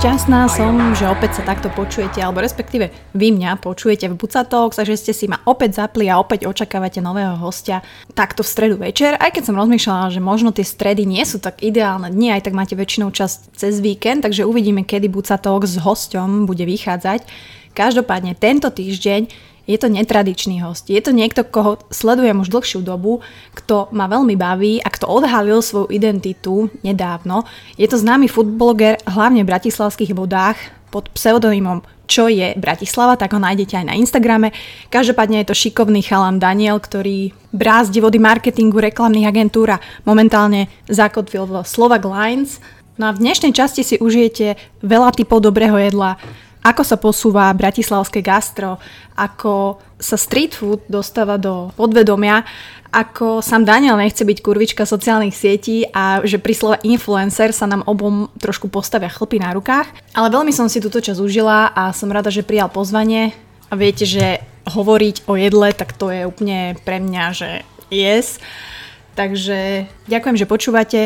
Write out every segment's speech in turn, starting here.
Šťastná som, že opäť sa takto počujete, alebo respektíve vy mňa počujete v Bucatalks a že ste si ma opäť zapli a opäť očakávate nového hostia takto v stredu večer. Aj keď som rozmýšľala, že možno tie stredy nie sú tak ideálne dni, aj tak máte väčšinou čas cez víkend, takže uvidíme, kedy Bucatalks s hosťom bude vychádzať. Každopádne tento týždeň je to netradičný host. Je to niekto, koho sledujem už dlhšiu dobu, kto ma veľmi baví a kto odhalil svoju identitu nedávno. Je to známy foodbloger, hlavne v bratislavských vodách, pod pseudonymom čo je Bratislava, tak ho nájdete aj na Instagrame. Každopádne je to šikovný chalan Daniel, ktorý brázdi vody marketingu reklamných agentúr a momentálne zakotvil v Slovak Lines. No a v dnešnej časti si užijete veľa typov dobrého jedla, ako sa posúva bratislavské gastro, ako sa street food dostáva do podvedomia, ako sám Daniel nechce byť kurvička sociálnych sietí a že pri slove influencer sa nám obom trošku postavia chlpy na rukách. Ale veľmi som si túto čas užila a som rada, že prijal pozvanie a viete, že hovoriť o jedle, tak to je úplne pre mňa, že yes. Takže ďakujem, že počúvate.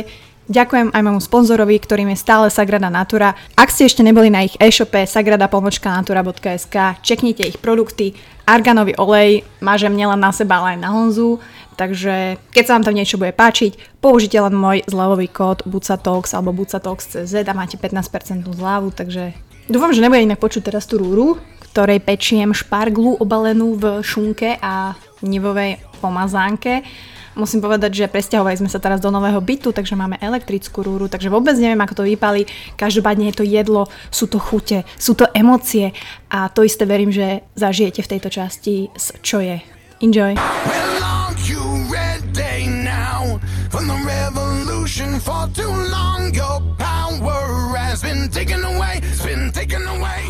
Ďakujem aj môjmu sponzorovi, ktorým je stále Sagrada Natura. Ak ste ešte neboli na ich e-shope sagrada-natura.sk, čeknite ich produkty. Arganový olej mážem nielen na seba, ale aj na Honzu. Takže keď sa vám tam niečo bude páčiť, použite len môj zľavový kód bucatox alebo bucatox.cz a máte 15% zľavu, takže dúfam, že nebude inak počuť teraz tú rúru, ktorej pečiem šparglu obalenú v šunke a nivovej pomazánke. Musím povedať, že presťahovali sme sa teraz do nového bytu, takže máme elektrickú rúru, takže vôbec neviem, ako to vypali. Každopádne je to jedlo, sú to chute, sú to emócie a to isté verím, že zažijete v tejto časti s čo je. Enjoy! From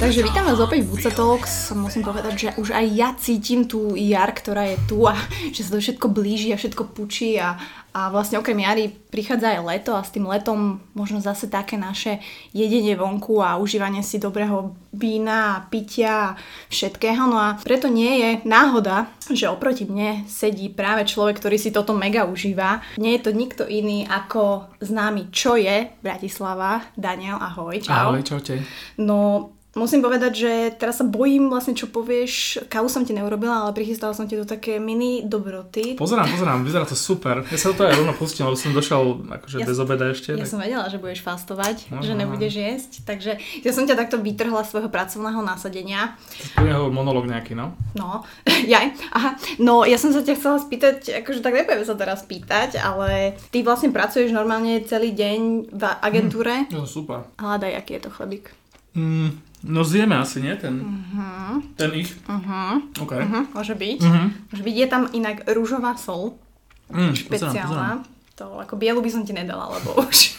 Takže vítam vás opäť v Buca Talks. Musím povedať, že už aj ja cítim tú jar, ktorá je tu a že sa to všetko blíži a všetko pučí a, a vlastne okrem jary prichádza aj leto a s tým letom možno zase také naše jedenie vonku a užívanie si dobrého vína a pitia a všetkého. No a preto nie je náhoda, že oproti mne sedí práve človek, ktorý si toto mega užíva. Nie je to nikto iný ako známy Čo je Bratislava. Daniel, ahoj. Čau. Ahoj, čaute. No, Musím povedať, že teraz sa bojím vlastne, čo povieš. Kávu som ti neurobila, ale prichystala som ti do také mini dobroty. Pozerám, pozerám, vyzerá to super. Ja sa to aj rovno pustím, lebo som došiel akože ja, bez obeda ešte. Ja tak... som vedela, že budeš fastovať, no, že nebudeš jesť. Takže ja som ťa takto vytrhla svojho pracovného nasadenia. To je monolog nejaký, no? No, jaj, aha. No, ja som sa ťa chcela spýtať, akože tak nebudeme sa teraz pýtať, ale ty vlastne pracuješ normálne celý deň v agentúre. Hm, no, super. Hľadaj, aký je to chlebík. Mm, No zjeme asi, nie? Ten, uh-huh. ten ich? Uh-huh. Okay. Uh-huh. Môže byť. Uh-huh. Môže byť. Je tam inak rúžová sol. Mm, špeciálna. Pozerám, To ako bielu by som ti nedala, lebo už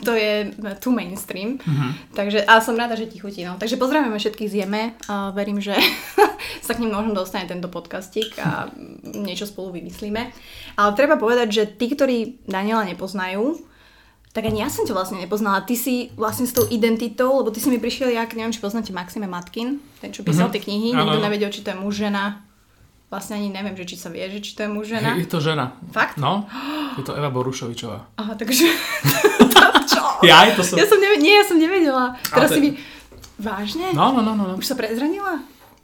to je too mainstream. Uh-huh. Takže, a som rada, že ti chutí. No. Takže pozdravujeme všetkých z Jeme. A verím, že sa k ním možno dostane tento podcastik a niečo spolu vymyslíme. Ale treba povedať, že tí, ktorí Daniela nepoznajú, tak ani ja som ťa vlastne nepoznala. Ty si vlastne s tou identitou, lebo ty si mi prišiel, jak, neviem, či poznáte Maxime Matkin, ten, čo písal mm-hmm. tie knihy, ano. nikto nevedel, či to je muž, žena. Vlastne ani neviem, že či sa vie, že či to je muž, žena. Je, je to žena. Fakt? No, je to Eva Borušovičová. Aha, takže... čo? Ja, to som... Ja som nevedela, nie, ja som nevedela. Teraz te... si mi... Vážne? No, no, no, no, no. Už sa prezranila?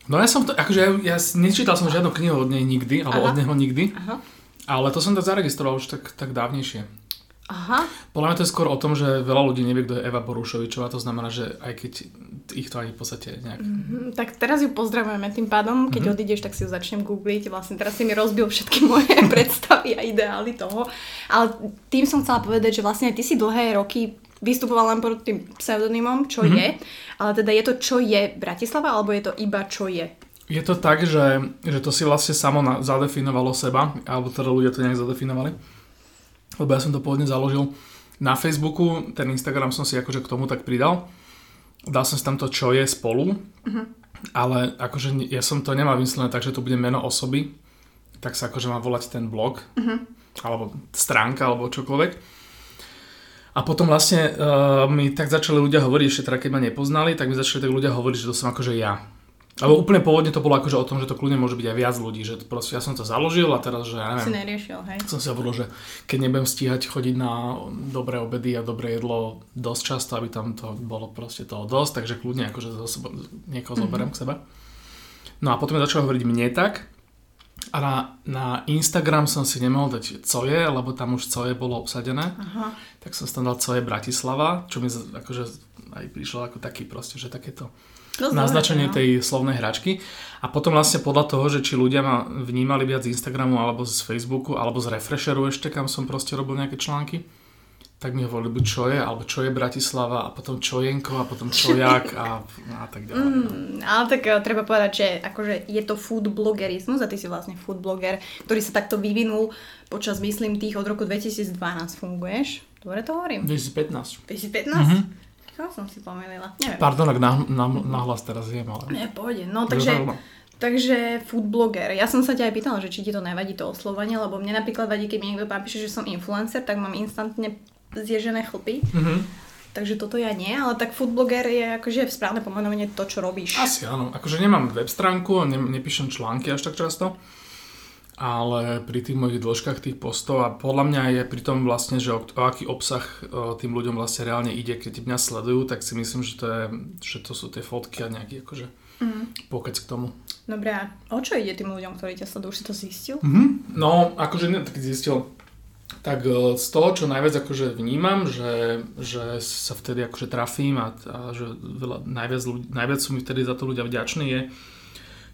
No ja som to, akože ja, ja nečítal som žiadnu knihu od nej nikdy, alebo Aha. od neho nikdy. Aha. Ale to som tak zaregistroval už tak, tak dávnejšie. Aha. Podľa mňa to je skôr o tom, že veľa ľudí nevie, kto je Eva Borušovičová, to znamená, že aj keď ich to ani v podstate nejak... Mm-hmm, tak teraz ju pozdravujeme tým pádom, keď mm-hmm. odídeš, tak si ju začnem googliť, vlastne teraz si mi rozbil všetky moje predstavy a ideály toho, ale tým som chcela povedať, že vlastne ty si dlhé roky vystupoval len pod tým pseudonymom, čo mm-hmm. je, ale teda je to čo je Bratislava, alebo je to iba čo je? Je to tak, že, že to si vlastne samo na, zadefinovalo seba, alebo teda ľudia to nejak zadefinovali lebo ja som to pôvodne založil na Facebooku, ten Instagram som si akože k tomu tak pridal. Dal som si tam to, čo je spolu, uh-huh. ale akože ja som to nemal vymyslené tak, že to bude meno osoby, tak sa akože má volať ten blog, uh-huh. alebo stránka, alebo čokoľvek. A potom vlastne uh, mi tak začali ľudia hovoriť, ešte teda keď ma nepoznali, tak mi začali tak ľudia hovoriť, že to som akože ja. Lebo úplne pôvodne to bolo akože o tom, že to kľudne môže byť aj viac ľudí, že proste ja som to založil a teraz, že ja neviem. Si neriešil, hej? Som si hovoril, že keď nebudem stíhať chodiť na dobré obedy a dobré jedlo dosť často, aby tam to bolo proste toho dosť, takže kľudne akože niekoho mm-hmm. zoberiem k sebe. No a potom je začal hovoriť mne tak, a na, na Instagram som si nemohol dať coje, lebo tam už coje bolo obsadené. Aha. Tak som tam dal coje Bratislava, čo mi akože aj prišlo ako taký proste, že takéto Dosť naznačenie no. tej slovnej hračky. A potom vlastne podľa toho, že či ľudia ma vnímali viac z Instagramu alebo z Facebooku alebo z Refresheru ešte, kam som proste robil nejaké články, tak mi hovorili buď čo je, alebo čo je Bratislava a potom Čojenko a potom Čojak a, a tak ďalej. No. Mm, ale tak uh, treba povedať, že akože je to food blogerizmus a ty si vlastne food bloger, ktorý sa takto vyvinul počas, myslím, tých od roku 2012 funguješ. Dobre to hovorím? 2015. 2015? Mm-hmm. Čo som si pomýlila? Neviem. Pardon, ak nahlas teraz jem, ale... Nie, pôjde. No takže... Takže food blogger. Ja som sa ťa aj pýtala, že či ti to nevadí to oslovanie, lebo mne napríklad vadí, keď mi niekto napíše, že som influencer, tak mám instantne zježené chlpy. Mm-hmm. Takže toto ja nie, ale tak foodblogger je akože správne pomenovanie to, čo robíš. Asi áno. Akože nemám web stránku, ne, nepíšem články až tak často, ale pri tých mojich dĺžkach tých postov a podľa mňa je pri tom vlastne, že o, o aký obsah o, tým ľuďom vlastne reálne ide, keď mňa sledujú, tak si myslím, že to, je, že to sú tie fotky a nejaký akože mm. pokec k tomu. Dobre, a o čo ide tým ľuďom, ktorí ťa sledujú? Už si to zistil? Mm-hmm. No, akože ne, tak zistil tak e, z toho, čo najviac akože vnímam, že, že sa vtedy akože trafím a, a že veľa, najviac, ľudí, najviac sú mi vtedy za to ľudia vďační je,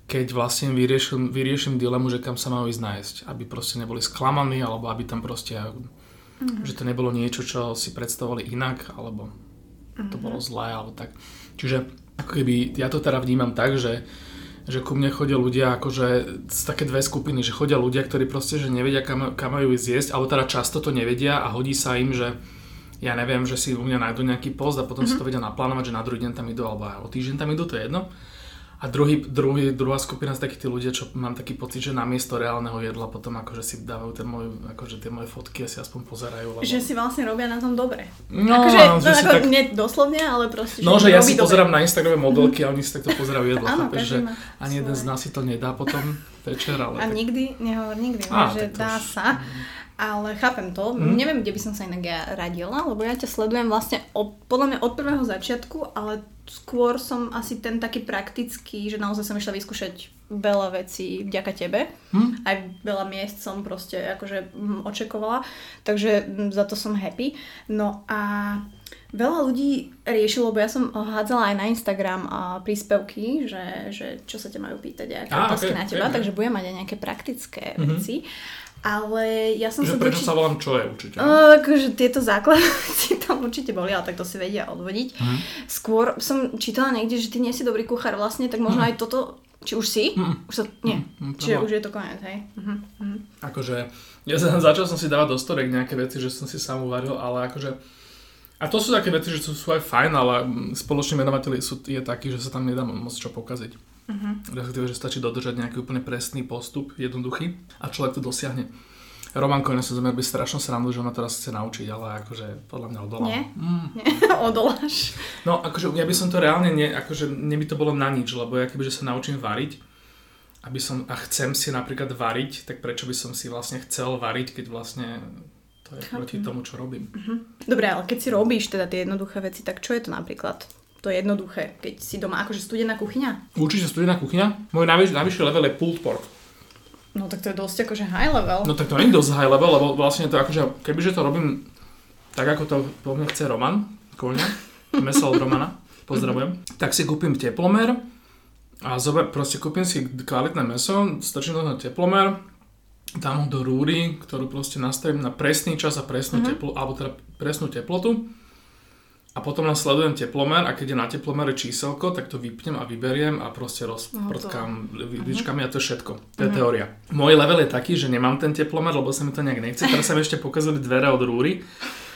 keď vlastne vyriešim, vyriešim dilemu, že kam sa majú ísť nájsť. Aby proste neboli sklamaní, alebo aby tam proste, mm-hmm. že to nebolo niečo, čo si predstavovali inak, alebo mm-hmm. to mhm. bolo zlé, alebo tak. Čiže ako keby, ja to teda vnímam tak, že že ku mne chodia ľudia akože z také dve skupiny, že chodia ľudia, ktorí proste že nevedia, kam, kam majú ísť jesť, alebo teda často to nevedia a hodí sa im, že ja neviem, že si u mňa nájdu nejaký post a potom mm-hmm. si to vedia naplánovať, že na druhý deň tam idú, alebo o týždeň tam idú, to je jedno. A druhý, druhý, druhá skupina z takých tí ľudia, čo mám taký pocit, že namiesto reálneho jedla potom akože si dávajú ten môj, akože tie moje fotky a si aspoň pozerajú. Lebo... Že si vlastne robia na tom dobre. No, akože, no, že ako, tak... nie doslovne, ale proste, No, že, že ja si dobre. pozerám na Instagrame modelky a oni si takto pozerajú jedlo. Áno, chápeš, že ani jeden z nás si to nedá potom večer, ale... A tak... nikdy, nehovor nikdy, a, že dá už... sa. Ale chápem to. Mm. Neviem, kde by som sa inak ja radila, lebo ja ťa sledujem vlastne od, podľa mňa od prvého začiatku, ale skôr som asi ten taký praktický, že naozaj som išla vyskúšať veľa vecí vďaka tebe. Mm. Aj veľa miest som proste akože mm, očakovala, takže mm, za to som happy. No a Veľa ľudí riešilo, lebo ja som hádzala aj na Instagram a príspevky, že, že čo sa ťa majú pýtať, aké otázky okay, na teba, okay. takže budem mať aj nejaké praktické mm-hmm. veci. Ale ja som že sa... Prečo doči... sa volám čo je určite? Uh, akože tieto základné tam určite boli, ale tak to si vedia odvodiť. Uh-huh. Skôr som čítala niekde, že ty nie si dobrý kuchár vlastne, tak možno uh-huh. aj toto... Či už si? Uh-huh. Už sa... Nie. Uh-huh. Čiže už je to koniec, hej? Uh-huh. Uh-huh. Akože... Ja sa, začal som si dávať do storek nejaké veci, že som si sám uvaril, ale akože... A to sú také veci, že sú, sú aj fajn, ale spoločný menovateľ sú, je taký, že sa tam nedá moc čo pokaziť. Uh-huh. Respektíve, že stačí dodržať nejaký úplne presný postup, jednoduchý a človek to dosiahne. Roman Kojne sa zomer by strašne srandu, že ma teraz chce naučiť, ale akože podľa mňa odolám. Nie, mm. nie, odoláš. No akože ja by som to reálne, nie, akože mne by to bolo na nič, lebo ja kebyže sa naučím variť, aby som, a chcem si napríklad variť, tak prečo by som si vlastne chcel variť, keď vlastne to je proti tomu, čo robím. Uh-huh. Dobre, ale keď si robíš teda tie jednoduché veci, tak čo je to napríklad? To je jednoduché, keď si doma akože studená kuchyňa? Určite studená kuchyňa. Môj najvyšší, najvyšší level je pulled pork. No tak to je dosť akože high level. No tak to nie je dosť high level, lebo vlastne to akože, kebyže to robím tak, ako to po mne chce Roman, kľudne, meso od Romana, pozdravujem, tak si kúpim teplomer a zober, proste kúpim si kvalitné meso, stačím to na teplomer, dám ho do rúry, ktorú proste nastavím na presný čas a presnú mm-hmm. teplo, alebo teda presnú teplotu a potom len sledujem teplomer a keď je na teplomere číselko, tak to vypnem a vyberiem a proste rozprtkám no vidličkami a to je všetko. To je uh-huh. teória. Môj level je taký, že nemám ten teplomer, lebo sa mi to nejak nechce. Teraz sa mi ešte pokazali dvere od rúry.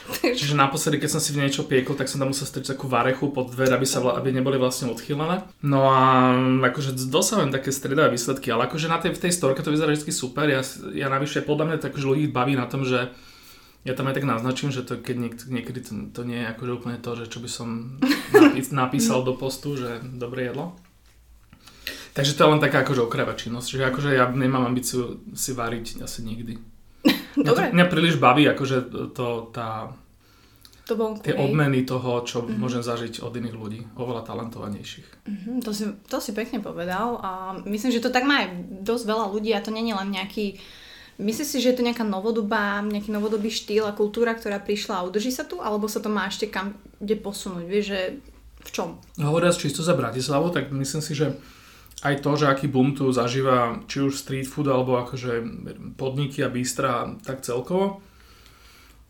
Čiže naposledy, keď som si v niečo piekol, tak som tam musel strčiť takú varechu pod dvere, aby, sa, aby neboli vlastne odchylené. No a akože dosahujem také stredavé výsledky, ale akože na tej, v tej storke to vyzerá vždy super. Ja, ja navyše podľa mňa tak, že ľudí baví na tom, že ja tam aj tak naznačím, že to keď niek- niekedy to, to nie je akože úplne to, že čo by som napí- napísal do postu, že dobré jedlo. Takže to je len taká akože okrajová činnosť, čiže akože ja nemám ambíciu si variť asi nikdy. Dobre. Mňa, to, mňa príliš baví akože to, tá, To vonku, tie hej. odmeny toho, čo mm-hmm. môžem zažiť od iných ľudí, oveľa talentovanejších. Mhm, to, si, to si pekne povedal a myslím, že to tak má aj dosť veľa ľudí a to je len nejaký Myslíš si, že je to nejaká novodobá, nejaký novodobý štýl a kultúra, ktorá prišla a udrží sa tu, alebo sa to má ešte kam kde posunúť? Vieš, že v čom? Hovoriac čisto za Bratislavu, tak myslím si, že aj to, že aký boom tu zažíva či už street food alebo akože podniky a bystra tak celkovo,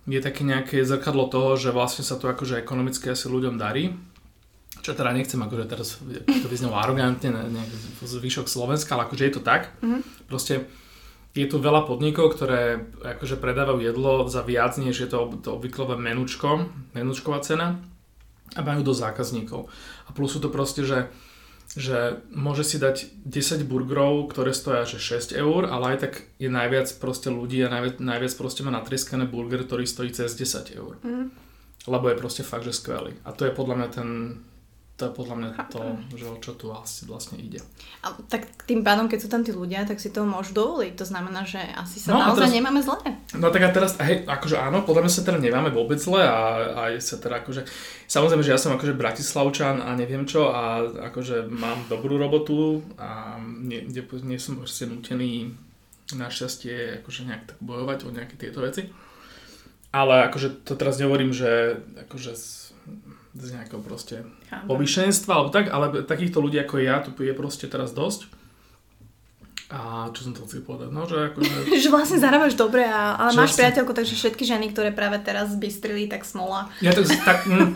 je také nejaké zrkadlo toho, že vlastne sa to akože ekonomicky asi ľuďom darí. Čo teda nechcem akože teraz to vyznelo arogantne, ne- nejaký zvyšok Slovenska, ale akože je to tak. Mhm. Proste je tu veľa podnikov, ktoré akože predávajú jedlo za viac, než je to, to obvyklové menučko, menučková cena a majú dosť zákazníkov. A plus sú to proste, že že môže si dať 10 burgerov, ktoré stoja že 6 eur, ale aj tak je najviac proste ľudí a najviac, najviac proste má natrieskané burger, ktorý stojí cez 10 eur. Mhm. Lebo je proste fakt, že skvelý. A to je podľa mňa ten, to je podľa mňa to, že o čo tu vlastne, ide. A tak tým pádom, keď sú tam tí ľudia, tak si to môžu dovoliť. To znamená, že asi sa No naozaj teraz- nemáme zlé. No tak a teraz, hej, akože áno, podľa mňa sa teda nemáme vôbec zle a aj sa teda akože, samozrejme, že ja som akože bratislavčan a neviem čo a akože mám dobrú robotu a nie, nie, nie som proste nutený našťastie akože nejak tak bojovať o nejaké tieto veci. Ale akože to teraz nehovorím, že akože z, nejakého proste Chápem. povýšenstva alebo tak, ale takýchto ľudí ako ja tu je proste teraz dosť. A čo som to chcel povedať? No, že akože... že vlastne zarábaš dobre, a, ale Že máš vlastne- priateľku, takže všetky ženy, ktoré práve teraz zbystrili, tak smola. Ja tak, tak, mm,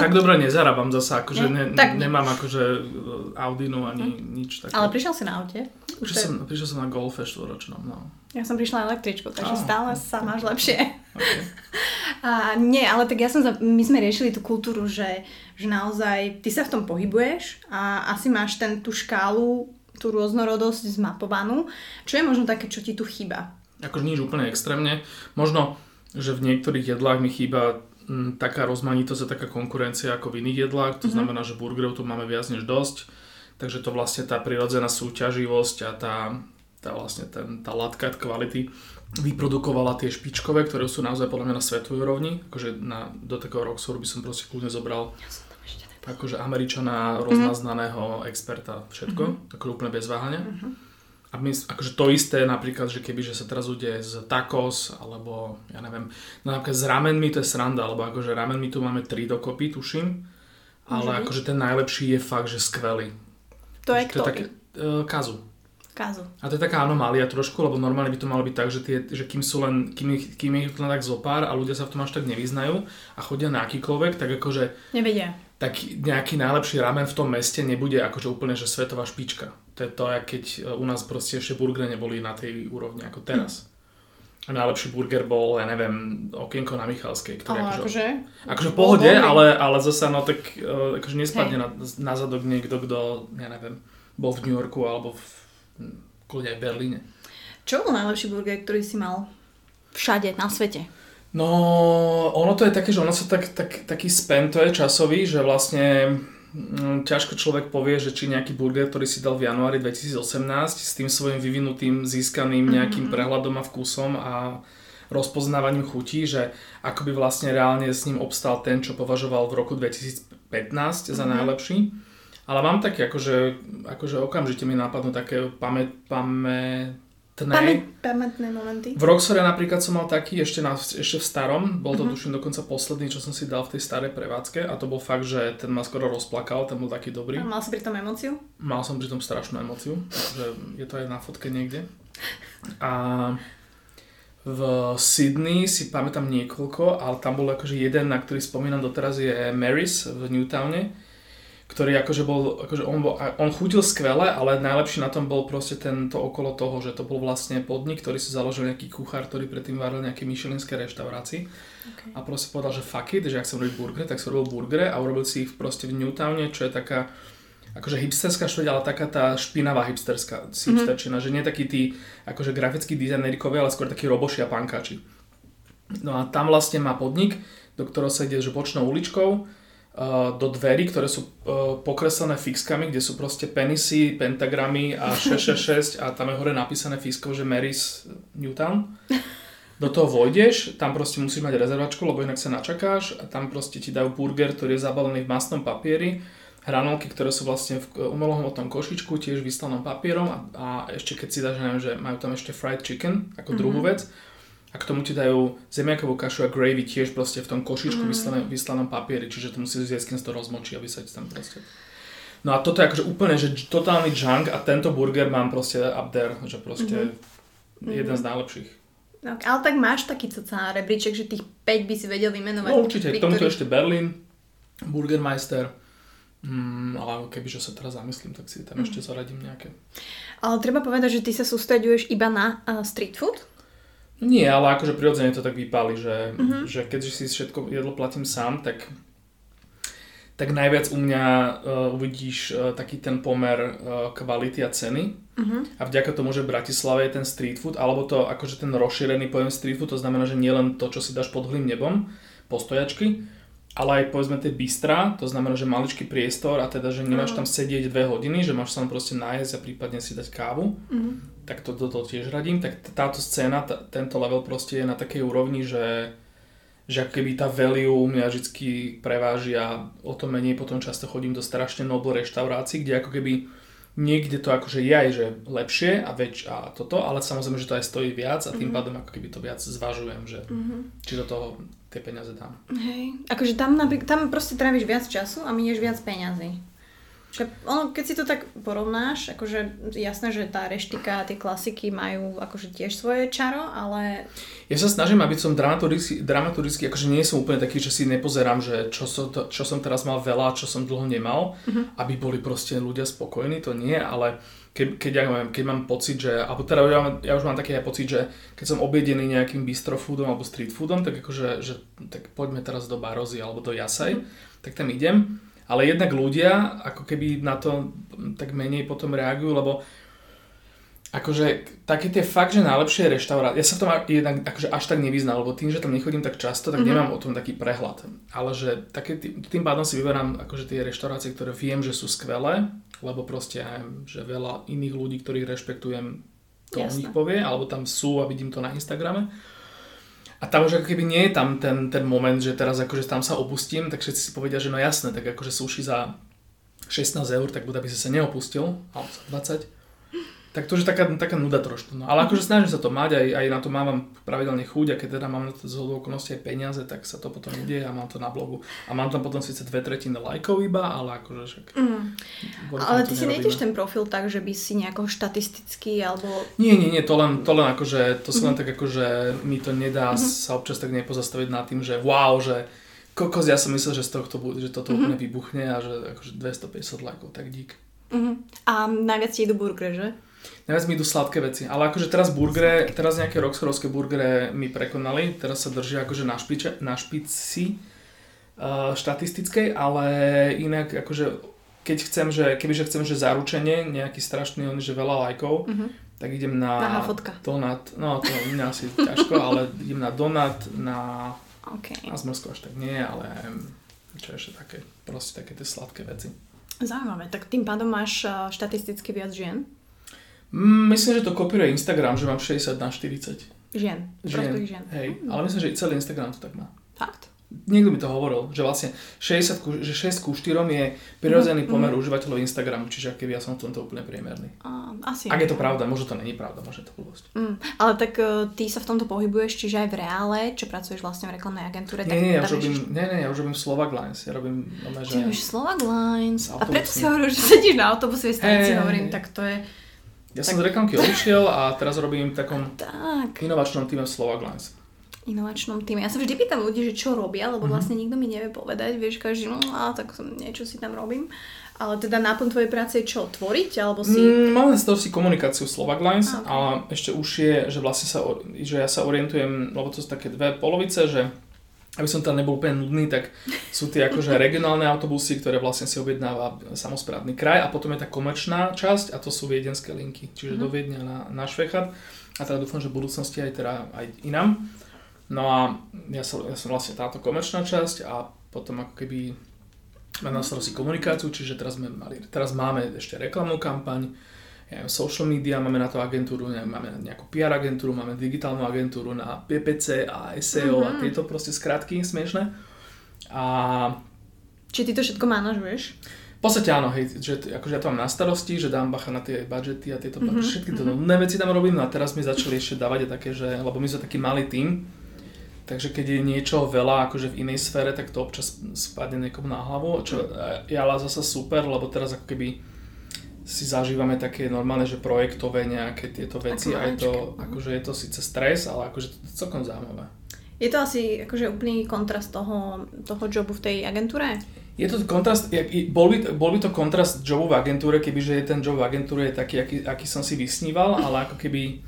tak dobre nezarábam zasa, akože Nie? ne, Tak- nemám akože e, Audinu ani nič také. Ale prišiel si na aute. Prišiel, som, prišiel som na golfe štvoročnom, no. Ja som prišla električkou, takže Á, stále sa máš lepšie. Okay. A nie, ale tak ja som, za, my sme riešili tú kultúru, že, že naozaj ty sa v tom pohybuješ a asi máš ten, tú škálu, tú rôznorodosť zmapovanú. Čo je možno také, čo ti tu chýba? Akože nič úplne extrémne. Možno, že v niektorých jedlách mi chýba m, taká rozmanitosť a taká konkurencia ako v iných jedlách. To znamená, že burgerov tu máme viac než dosť. Takže to vlastne tá prirodzená súťaživosť a tá, tá vlastne ten, tá latka kvality vyprodukovala tie špičkové, ktoré sú naozaj podľa mňa na svetovej úrovni. Akože na, do takého Roxoru by som proste kľudne zobral Ja akože Američana rozmaznaného experta, všetko, akože úplne bez váhania. A my, akože to isté napríklad, že keby že sa teraz udeje z tacos, alebo ja neviem, no napríklad s ramenmi to je sranda, alebo akože ramenmi tu máme tri dokopy, tuším, ale byť. akože ten najlepší je fakt, že skvelý. To je to je kto? také, uh, kazu. Kazu. A to je taká anomália trošku, lebo normálne by to malo byť tak, že, tie, že kým sú len, kým, kým je len tak zopár a ľudia sa v tom až tak nevyznajú a chodia na akýkoľvek, tak akože Nevedia. Tak nejaký najlepší ramen v tom meste nebude akože úplne, že svetová špička. To je to, keď e, u nás proste ešte burgery neboli na tej úrovni ako teraz. A najlepší burger bol, ja neviem, okienko na Michalskej, ktorý Ale akože, akože... akože v pohode, dobrý. ale, ale zasa no tak e, akože nespadne na, na zadok niekto, kto, ja neviem, bol v New Yorku alebo v, hm, kľudne aj v Berlíne. Čo bol najlepší burger, ktorý si mal všade na svete? No, ono to je také, že ono sa tak, tak, taký span to je časový, že vlastne mm, ťažko človek povie, že či nejaký burger, ktorý si dal v januári 2018 s tým svojim vyvinutým, získaným nejakým prehľadom a vkusom a rozpoznávaním chutí, že ako by vlastne reálne s ním obstal ten, čo považoval v roku 2015 za najlepší. Ale mám také, akože, akože okamžite mi napadnú také pamä, pamätné... Pamä- pamätné momenty. V Roxore napríklad som mal taký ešte, na, ešte v starom, bol to tuším dokonca posledný, čo som si dal v tej starej prevádzke a to bol fakt, že ten ma skoro rozplakal, ten bol taký dobrý. A mal si pri tom emóciu? Mal som pri tom strašnú emociu, že je to aj na fotke niekde. A v Sydney si pamätám niekoľko, ale tam bol akože jeden, na ktorý spomínam doteraz, je Mary's v Newtowne, ktorý akože bol, akože on, bol, on chutil skvele, ale najlepší na tom bol proste tento okolo toho, že to bol vlastne podnik, ktorý si založil nejaký kuchár, ktorý predtým varil nejaké myšelinské reštaurácii Okay. a proste povedal, že fuck it, že ak som robiť burgery, tak som robil burgery a urobil si ich proste v Newtowne, čo je taká akože hipsterská štvrť, ale taká tá špinavá hipsterská hipsterčina, že nie takí tí akože grafickí dizajnerikovia, ale skôr takí roboši a pankáči. No a tam vlastne má podnik, do ktorého sa ide že bočnou uličkou, do dverí, ktoré sú uh, pokreslené fixkami, kde sú proste penisy, pentagramy a 666 a tam je hore napísané fixkou, že Marys Newtown. Do toho vojdeš, tam proste musíš mať rezervačku, lebo inak sa načakáš a tam proste ti dajú burger, ktorý je zabalený v masnom papieri, hranolky, ktoré sú vlastne v umelohmotnom košičku, tiež vyslanom papierom a, a ešte keď si dáš, neviem, že majú tam ešte fried chicken ako mm-hmm. druhú vec a k tomu ti dajú zemiakovú kašu a gravy tiež proste v tom košičku mm. vyslané, vyslanom papieri, čiže to musíš zjesť, kým to rozmočí, aby sa ti tam proste... No a toto je akože úplne, že totálny junk a tento burger mám proste up there, že proste mm-hmm. jeden z najlepších. No, ale tak máš taký cca rebríček, že tých 5 by si vedel vymenovať. No určite, k tomuto ešte Berlin, Burgermeister, mm, ale kebyže sa teraz zamyslím, tak si tam mm. ešte zaradím nejaké. Ale treba povedať, že ty sa sústreduješ iba na uh, street food? Nie, ale akože prirodzene to tak vypáli, že, uh-huh. že keďže si všetko jedlo platím sám, tak tak najviac u mňa uh, uvidíš uh, taký ten pomer uh, kvality a ceny. Uh-huh. A vďaka tomu, že v Bratislave je ten street food, alebo to akože ten rozšírený pojem street food, to znamená, že nielen to, čo si dáš pod hlým nebom, postojačky, ale aj povedzme tie bystra, to znamená, že maličký priestor a teda, že nemáš tam sedieť dve hodiny, že máš sa tam proste nájsť a prípadne si dať kávu. Uh-huh tak to, to, to tiež radím, tak táto scéna, t- tento level proste je na takej úrovni, že, že ako keby tá value mňa vždy a o to menej potom často chodím do strašne noble reštaurácií, kde ako keby niekde to akože je aj že lepšie a väč a toto, ale samozrejme, že to aj stojí viac a tým mm-hmm. pádom ako keby to viac zvažujem, že mm-hmm. či do toho tie peniaze dám. Hej, akože tam, tam proste tráviš viac času a minieš viac peňazí. Že ono, keď si to tak porovnáš, akože jasné, že tá reštika a tie klasiky majú akože tiež svoje čaro, ale... Ja sa snažím, aby som dramaturgicky, dramaturgicky akože nie som úplne taký, že si nepozerám, že čo som, to, čo som teraz mal veľa, čo som dlho nemal, uh-huh. aby boli proste ľudia spokojní, to nie, ale keď, keď, ja mám, keď mám pocit, že, alebo teda ja, mám, ja už mám taký aj pocit, že keď som objedený nejakým bistrofoodom alebo street foodom, tak akože, že, tak poďme teraz do Barozy alebo do Jasaj, uh-huh. tak tam idem ale jednak ľudia ako keby na to tak menej potom reagujú, lebo akože také tie fakt, že najlepšie reštaurácie, ja sa v tom jednak akože až tak nevyznal, lebo tým, že tam nechodím tak často, tak mm-hmm. nemám o tom taký prehľad. Ale že také, tým pádom si vyberám akože tie reštaurácie, ktoré viem, že sú skvelé, lebo proste ja viem, že veľa iných ľudí, ktorých rešpektujem, to Jasne. o nich povie, alebo tam sú a vidím to na Instagrame. A tam už ako keby nie je tam ten, ten moment, že teraz akože tam sa opustím, tak všetci si povedia, že no jasné, tak akože sushi za 16 eur, tak bude by si sa neopustil, alebo za 20. Tak to je taká, taká nuda trošku. No. Ale akože snažím sa to mať, aj, aj na to mám pravidelne chuť a keď teda mám na to zhodu okolnosti aj peniaze, tak sa to potom udeje a mám to na blogu. A mám tam potom síce dve tretiny lajkov iba, ale akože však... Mm. Ale ty si nejdeš ten profil tak, že by si nejako štatisticky alebo... Nie, nie, nie, to len, to len akože, to len mm. tak akože mi to nedá mm-hmm. sa občas tak nepozastaviť nad tým, že wow, že kokos, ja som myslel, že z tohto bude, že toto mm-hmm. úplne vybuchne a že akože 250 lajkov, tak dík. Mm-hmm. A najviac ti idú burger, že? Najviac mi idú sladké veci. Ale akože teraz burgere, teraz nejaké roxhorovské burgere mi prekonali, teraz sa držia akože na, špiče, na špici uh, štatistickej, ale inak akože keď chcem, že, kebyže chcem, že zaručenie, nejaký strašný, že veľa lajkov, uh-huh. tak idem na donut, no to mňa asi ťažko, ale idem na donut, na, okay. na zmrzku až tak nie, ale čo ešte také, proste také tie sladké veci. Zaujímavé, tak tým pádom máš štatisticky viac žien? Mm, myslím, že to kopíruje Instagram, že mám 60 na 40. Žien. Žien. žien. Hej, mm. ale myslím, že celý Instagram to tak má. Fakt? Niekto mi to hovoril, že vlastne 60 ku, že 6 ku 4 je prirodzený mm, pomer mm. užívateľov Instagramu, čiže keby ja som v tomto úplne priemerný. Uh, asi. Ak je to pravda, možno to není pravda, možno je to blbosť. Mm, ale tak uh, ty sa v tomto pohybuješ, čiže aj v reále, čo pracuješ vlastne v reklamnej agentúre. Nie, nie, ja už robím, nie, nie, ja už robím Slovak Lines. Ja robím, no, že... Ty robíš Slovak Lines. A preto si hovoril, že sedíš na autobusovej stanici, hey, hovorím, tak to je ja tak... som z reklamky odišiel a teraz robím v takom tak. inovačnom týme Slovak Lines. Inovačnom týme. Ja sa vždy pýtam ľudí, že čo robia, lebo mm-hmm. vlastne nikto mi nevie povedať. Vieš, každý, no a tak som, niečo si tam robím. Ale teda náplň tvojej práce je čo? Tvoriť? Alebo si... Mm, mám na starosti komunikáciu Slovak Lines okay. a ešte už je, že vlastne sa, že ja sa orientujem, lebo to sú také dve polovice, že aby som tam nebol úplne nudný, tak sú tie akože regionálne autobusy, ktoré vlastne si objednáva samozprávny kraj a potom je tá komerčná časť a to sú viedenské linky, čiže mm-hmm. do Viedňa na, na Švechat a teda dúfam, že v budúcnosti aj teda aj inám. No a ja som, ja som vlastne táto komerčná časť a potom ako keby na starosti komunikáciu, čiže teraz, sme mali, teraz máme ešte reklamnú kampaň, ja neviem, social media, máme na to agentúru, neviem, máme nejakú PR agentúru, máme digitálnu agentúru na PPC a SEO mm-hmm. a tieto proste skratky smiešné. A... Či ty to všetko manažuješ? V podstate áno, hej, že akože ja to mám na starosti, že dám bacha na tie budžety a tieto mm-hmm. všetky to nudné veci tam robím no a teraz mi začali ešte dávať také, že, lebo my sme taký malý tým, takže keď je niečo veľa akože v inej sfére, tak to občas spadne niekomu na hlavu, čo je ale zase super, lebo teraz ako keby si zažívame také normálne, že projektové nejaké tieto veci a je to, akože je to síce stres, ale akože to je celkom zaujímavé. Je to asi akože úplný kontrast toho, toho jobu v tej agentúre? Je to kontrast, bol by, bol by to kontrast jobu v agentúre, kebyže ten job v agentúre je taký, aký, aký som si vysníval, ale ako keby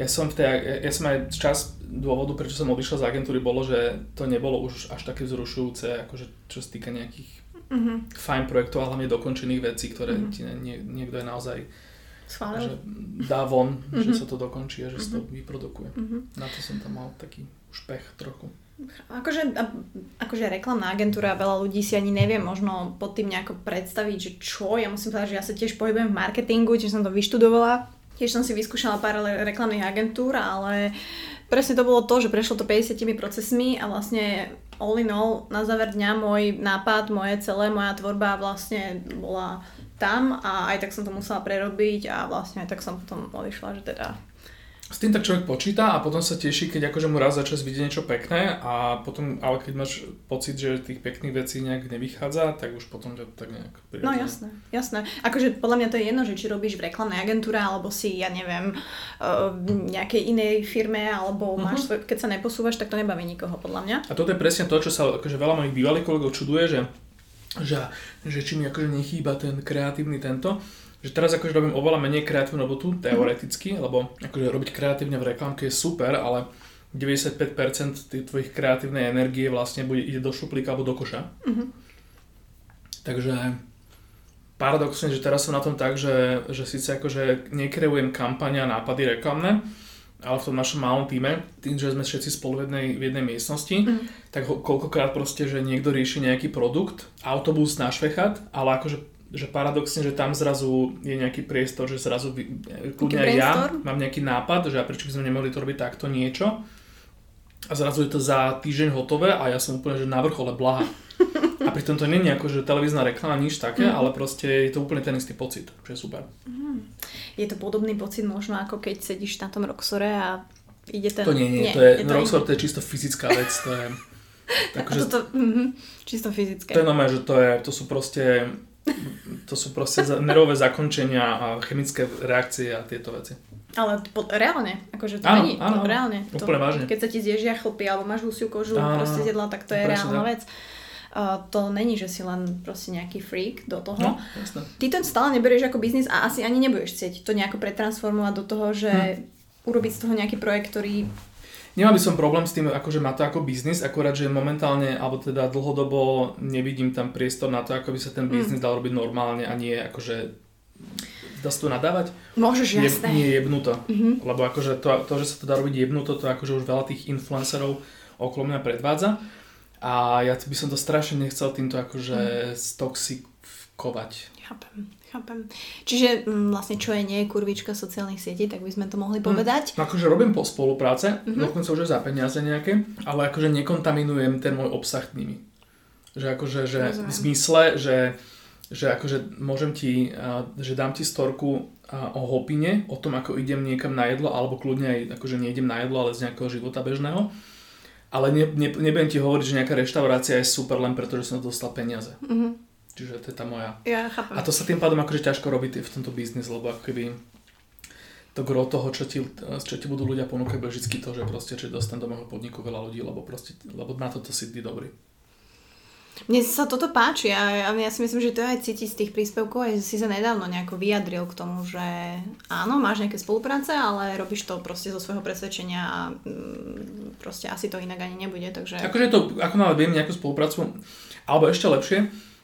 ja som v tej, ja som aj čas dôvodu, prečo som odišiel z agentúry, bolo, že to nebolo už až také vzrušujúce, akože čo sa týka nejakých mm-hmm. fajn projektov a hlavne dokončených vecí, ktoré mm-hmm. ti nie, niekto je naozaj Schválil. že dá von, mm-hmm. že sa to dokončí a že mm-hmm. sa to mhm. vyprodukuje. Mm-hmm. Na to som tam mal taký špech trochu. Akože, akože reklamná agentúra, veľa ľudí si ani nevie možno pod tým nejako predstaviť, že čo, ja musím povedať, že ja sa tiež pohybujem v marketingu, tiež som to vyštudovala, tiež som si vyskúšala pár reklamných agentúr, ale presne to bolo to, že prešlo to 50 procesmi a vlastne all in all, na záver dňa môj nápad, moje celé, moja tvorba vlastne bola tam a aj tak som to musela prerobiť a vlastne aj tak som potom odišla, že teda s tým tak človek počíta a potom sa teší, keď akože mu raz za čas vidie niečo pekné a potom, ale keď máš pocit, že tých pekných vecí nejak nevychádza, tak už potom to tak nejak prirodzené. No jasné, jasné. Akože podľa mňa to je jedno, že či robíš v reklamnej agentúre, alebo si, ja neviem, v nejakej inej firme, alebo uh-huh. máš svoj, keď sa neposúvaš, tak to nebaví nikoho, podľa mňa. A toto je presne to, čo sa akože veľa mojich bývalých kolegov čuduje, že že, že či mi akože nechýba ten kreatívny tento, že teraz akože robím oveľa menej kreatívnu robotu, teoreticky, mm. lebo akože robiť kreatívne v reklamke je super, ale 95% tých tvojich kreatívnej energie vlastne bude, ide do šuplíka alebo do koša. Mm-hmm. Takže paradoxne, že teraz som na tom tak, že, že síce akože nekreujem kampania a nápady reklamné, ale v tom našom malom týme, tým, že sme všetci spolu v jednej, v jednej miestnosti, mm. tak ho, koľkokrát proste, že niekto rieši nejaký produkt, autobus na švechat, ale akože že paradoxne, že tam zrazu je nejaký priestor, že zrazu kľudne aj ja mám nejaký nápad, že a prečo by sme nemohli to robiť takto niečo. A zrazu je to za týždeň hotové a ja som úplne že na vrchole blaha. A pritom to nie je ako, že televízna reklama, nič také, mm. ale proste je to úplne ten istý pocit, čo je super. Mm. Je to podobný pocit možno ako keď sedíš na tom Roxore a ide ten... To nie, nie, nie to je, je to Roxor to je čisto fyzická vec, to je... Takže, toto, mm, čisto fyzické. To je normálne, že to, je, to sú proste to sú proste nervové zakončenia a chemické reakcie a tieto veci. Ale po, reálne, akože to áno, není, áno, to reálne. Úplne to, vážne. Keď sa ti zježia chlpy alebo máš husiu kožu áno, proste zjedla, tak to je reálna vec. Uh, to není, že si len proste nejaký freak do toho. No. Ty to stále neberieš ako biznis a asi ani nebudeš chcieť to nejako pretransformovať do toho, že hm. urobiť z toho nejaký projekt, ktorý Nemal by som problém s tým, akože má to ako biznis, akorát, že momentálne, alebo teda dlhodobo nevidím tam priestor na to, ako by sa ten mm. biznis mm. dal robiť normálne a nie akože dá sa to nadávať? Môžeš, jasné. Je, nie jebnuto. Mm-hmm. Lebo akože to, to, že sa to dá robiť jebnuto, to akože už veľa tých influencerov okolo mňa predvádza. A ja by som to strašne nechcel týmto akože mm. stoxikovať. Chápem. Chápem. Čiže m, mm, vlastne čo je nie je kurvička sociálnych sietí, tak by sme to mohli povedať. Mm. Akože robím po spolupráce, mm-hmm. dokonca už za peniaze nejaké, ale akože nekontaminujem ten môj obsah nimi. Že akože, že v zmysle, že, že akože môžem ti, že dám ti storku o hopine, o tom, ako idem niekam na jedlo, alebo kľudne aj akože nejdem na jedlo, ale z nejakého života bežného. Ale ne, ne, nebudem ti hovoriť, že nejaká reštaurácia je super len preto, že som dostal peniaze. Mm-hmm. Čiže to je tá moja. Ja chápem. A to sa tým pádom akože ťažko robí v tomto biznis, lebo ako keby to gro toho, čo ti, čo ti budú ľudia ponúkať, bude vždy to, že proste, či dostane do môjho podniku veľa ľudí, lebo, proste, lebo na toto si ty dobrý. Mne sa toto páči a ja si myslím, že to aj cíti z tých príspevkov, aj si sa nedávno nejako vyjadril k tomu, že áno, máš nejaké spolupráce, ale robíš to proste zo svojho presvedčenia a mm, proste asi to inak ani nebude, takže... Akože to, ako viem nejakú spoluprácu, alebo ešte lepšie,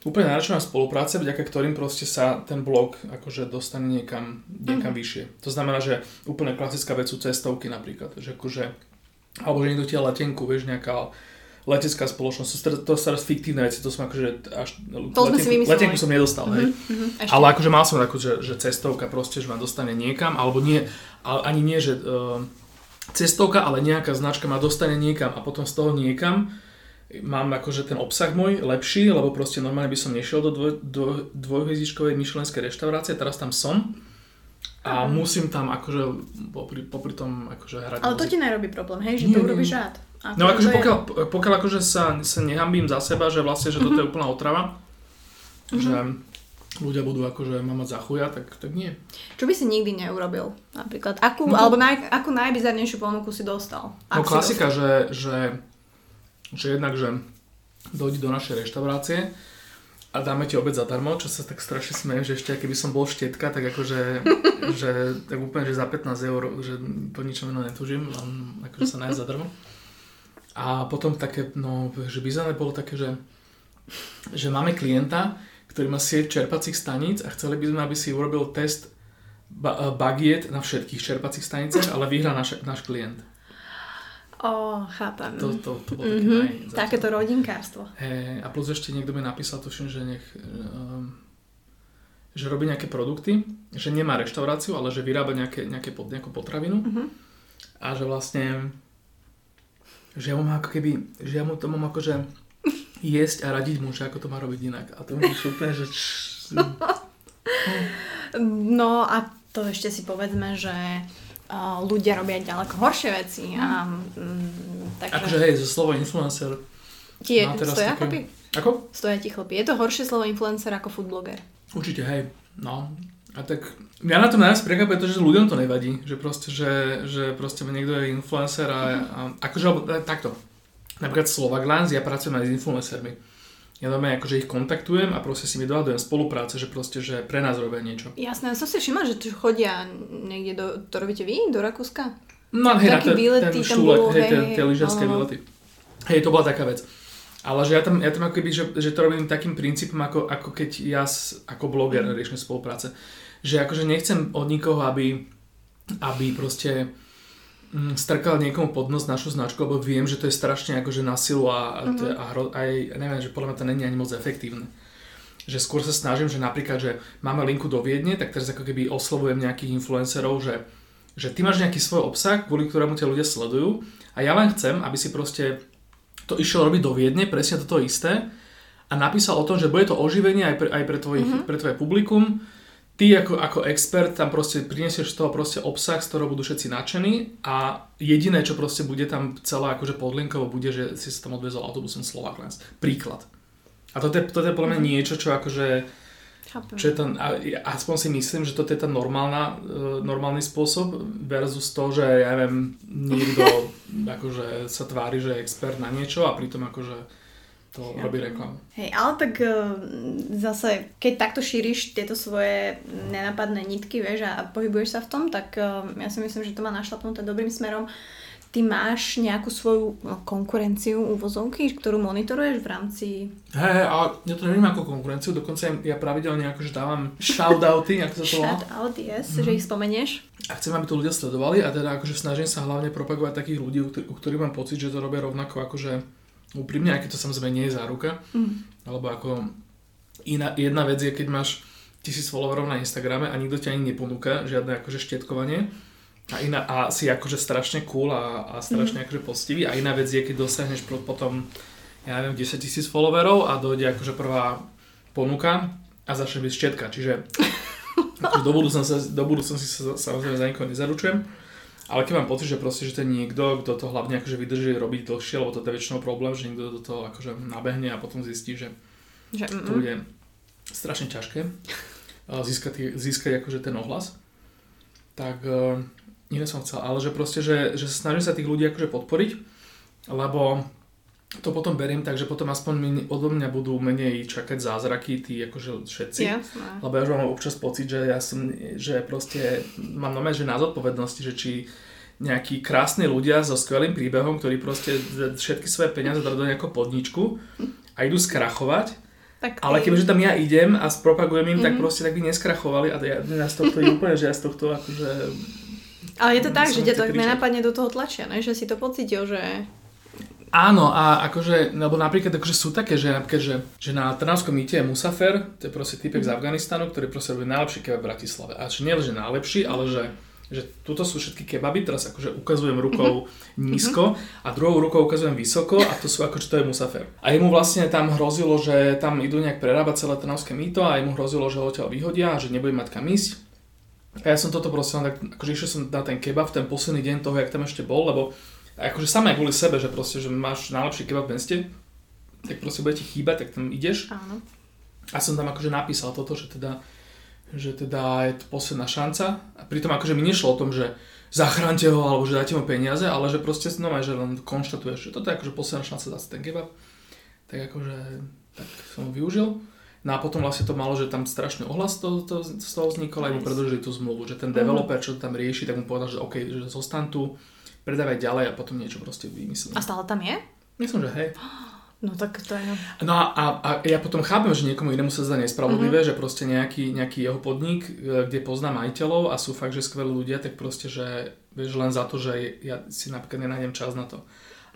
úplne náročná spolupráca, vďaka ktorým proste sa ten blog akože dostane niekam, niekam mm. vyššie. To znamená, že úplne klasická vec sú cestovky napríklad, že akože, alebo že niekto ti letenku, vieš, nejaká letecká spoločnosť, to sú- teraz fiktívne veci, to som akože až... To sme si vymysleli. letenku som nedostal. Mhm, ešte. Ale akože mal som takú, že, že cestovka proste, že ma dostane niekam, alebo nie, ale ani nie, že uh, cestovka, ale nejaká značka ma dostane niekam a potom z toho niekam mám akože ten obsah môj lepší, lebo proste normálne by som nešiel do dvoj, dvoj, dvojhviezdičkovej myšlenskej reštaurácie, teraz tam som a musím tam akože popri, popri tom akože hrať Ale to muziku. ti nerobí problém, hej, že Nie, to urobíš rád. Ako No akože je- pokiaľ, pokiaľ akože sa, sa nehambím za seba, že vlastne, že toto Mhm. je úplná otrava, že ľudia budú akože ma mať za chuja, tak, tak nie. Čo by si nikdy neurobil? Napríklad, akú, No to- alebo naj, akú najbizarnejšiu ponuku si dostal? No Ak si klasika, že, že, že jednak, že dojdi do našej reštaurácie a dáme ti obed zadarmo, čo sa tak strašne smejem, že ešte keby som bol štetka, tak akože, že, tak úplne, že za 15 eur, že po ničom inom netužím, len akože sa nájsť zadarmo. A potom také, no, že bizarné bolo také, že, že máme klienta, ktorý má sieť čerpacích staníc a chceli by sme, aby si urobil test ba- bagiet na všetkých čerpacích staniciach, ale vyhrá náš, náš klient. Ó, chápem. To, to, to bolo také Mhm. Takéto rodinkárstvo. Hey, a plus ešte niekto mi napísal, tuším, že nech... Um, že robí nejaké produkty, že nemá reštauráciu, ale že vyrába nejaké, nejaké pod, nejakú potravinu Mhm. a že vlastne že ja mu mám ako keby, že ja mu to mám akože jesť a radiť mu, že ako to má robiť inak. A to mi prišlo úplne, že... No a to ešte si povedzme, že uh, ľudia robia ďaleko horšie veci a mm, takže Akože hej, zo slovo influencer. ti je, má teraz stoja také- chlapi? Ako? Stoja ti chlapi. Je to horšie slovo influencer ako food blogger. Určite, hej. No. A tak mňa na tom najviac prekvapuje to, že ľuďom to nevadí. Že proste, že, že proste niekto je influencer a, a akože alebo, e, takto. Napríklad Slovaklands, ja pracujem aj s influencermi. Ja normálne akože ich kontaktujem a proste si mi dohadujem spolupráce, že proste, že pre nás robia niečo. Jasné, som si všimla, že tu chodia niekde do, to robíte vy, do Rakúska? No hej, na ten, výlety ten šúlek, hej, hej, tie, no, no. výlety. Hej, to bola taká vec. Ale že ja tam, ja tam ako keby, že, že to robím takým princípom, ako, ako keď ja s, ako bloger Mhm. riešim spolupráce. Že akože nechcem od nikoho, aby, aby proste strkal niekomu pod nos našu značku, lebo viem, že to je strašne akože na silu a, je- a hro, aj, neviem, že podľa mňa to není ani moc efektívne. Že skôr sa snažím, že napríklad, že máme linku do Viedne, tak teraz ako keby oslovujem nejakých influencerov, že, že ty máš nejaký svoj obsah, kvôli ktorému ťa ľudia sledujú a ja len chcem, aby si proste to išiel robiť do Viedne, presne toto isté a napísal o tom, že bude to oživenie aj pre, aj pre, tvoj, mm-hmm. pre tvoje publikum. Ty ako, ako expert tam proste prinesieš z toho proste obsah, z ktorého budú všetci nadšení a jediné, čo proste bude tam celé akože podlinkovo bude, že si sa tam odvezol autobusom Slovaklands. Príklad. A toto je, toto je podľa mňa niečo, čo akože Chápem. čo je ten, a- aspoň si myslím, že toto je ten normálna, e, normálny spôsob versus to, že ja neviem, niekto akože sa tvári, že je expert na niečo a pritom akože to Ja. robí reklamu. Hej, ale tak eh, zase, keď takto šíriš tieto svoje nenapadné nitky, vieš, a pohybuješ sa v tom, tak eh, ja si myslím, že to má našlapnuté dobrým smerom. Ty máš nejakú svoju no, konkurenciu úvozovky, ktorú monitoruješ v rámci... Hej, hej, ale ja to neviem ako konkurenciu, dokonca ja pravidelne akože dávam shoutouty, ako sa to volá. Shout out, yes, Mhm. že ich spomenieš. A chcem, aby to ľudia sledovali a teda akože snažím sa hlavne propagovať takých ľudí, u u ktorých mám pocit, že to robia rovnako akože úprimne, aj keď to samozrejme nie je záruka. Mm. Alebo ako iná, jedna vec je, keď máš tisíc followerov na Instagrame a nikto ťa ani neponúka, žiadne akože štetkovanie. A, iná, a si akože strašne cool a, a strašne akože poctivý. A iná vec je, keď dosiahneš potom, ja neviem, 10 tisíc followerov a dojde akože prvá ponuka a začne byť štetka. Čiže akože do budúcnosti, do budúcnosti sa samozrejme za nikoho nezaručujem. Ale keď mám pocit, že proste, že to je niekto, kto to hlavne akože vydrží robiť dlhšie, lebo to je väčšinou problém, že niekto do toho akože nabehne a potom zistí, že Že, to bude strašne ťažké získať, získať akože ten ohlas. Tak uh, iné som chcel, ale že proste, že, že snažím sa tých ľudí akože podporiť, lebo to potom beriem tak, že potom aspoň min, odo mňa budú menej čakať zázraky tí akože všetci. jasné. Lebo ja už mám občas pocit, že ja som, že proste mám nové, že na zodpovednosti, že či nejakí krásni ľudia so skvelým príbehom, ktorí proste všetky svoje peniaze dajú do nejakého podničku a idú skrachovať, Tak ale kebyže tam ja idem a spropagujem im, tak Mhm. proste tak by neskrachovali a ja, ja z tohto úplne, že ja z tohto akože... Ale je to tak, že ťa to tak kričať. nenapadne do toho tlačia, ne? že si to pocítil, že Áno, a akože, lebo napríklad akože sú také, že, napríklad, že, že na Trnavskom mýte je Musafer, to je proste typek z Afganistanu, ktorý proste robí najlepší kebab v Bratislave. A že nie že najlepší, ale že že tuto sú všetky kebaby, teraz akože ukazujem rukou mm-hmm. nízko a druhou rukou ukazujem vysoko a to sú akože to je Musafer. A jemu vlastne tam hrozilo, že tam idú nejak prerábať celé trnavské mýto a jemu hrozilo, že ho odtiaľ vyhodia a že nebude mať kam ísť. A ja som toto proste, tak, akože išiel som na ten kebab v ten posledný deň toho, jak tam ešte bol, lebo akože samé kvôli sebe, že proste, že máš najlepší kebab v meste, tak proste bude ti chýbať, tak tam ideš. Áno. A som tam akože napísal toto, že teda že teda je to posledná šanca. A pritom akože mi nešlo o tom, že zachránte ho alebo že dáte mu peniaze, ale že proste no, že len konštatuješ, že toto je akože posledná šanca dať ten kebab. Tak akože tak som ho využil. No a potom vlastne to malo, že tam strašný ohlas to, to, z toho vznikol, aj mu predlžili tú zmluvu, že ten developer, čo to tam rieši, tak mu povedal, že OK, že zostan tu, predávaj ďalej a potom niečo proste vymyslí. A stále tam je? Myslím, že hej. No tak to je... No a, a, a ja potom chápem, že niekomu inému sa zdá nespravodlivé, mm-hmm. že proste nejaký, nejaký jeho podnik, e, kde pozná majiteľov a sú fakt, že skvelí ľudia, tak proste, že vieš len za to, že ja si napríklad nenájdem čas na to.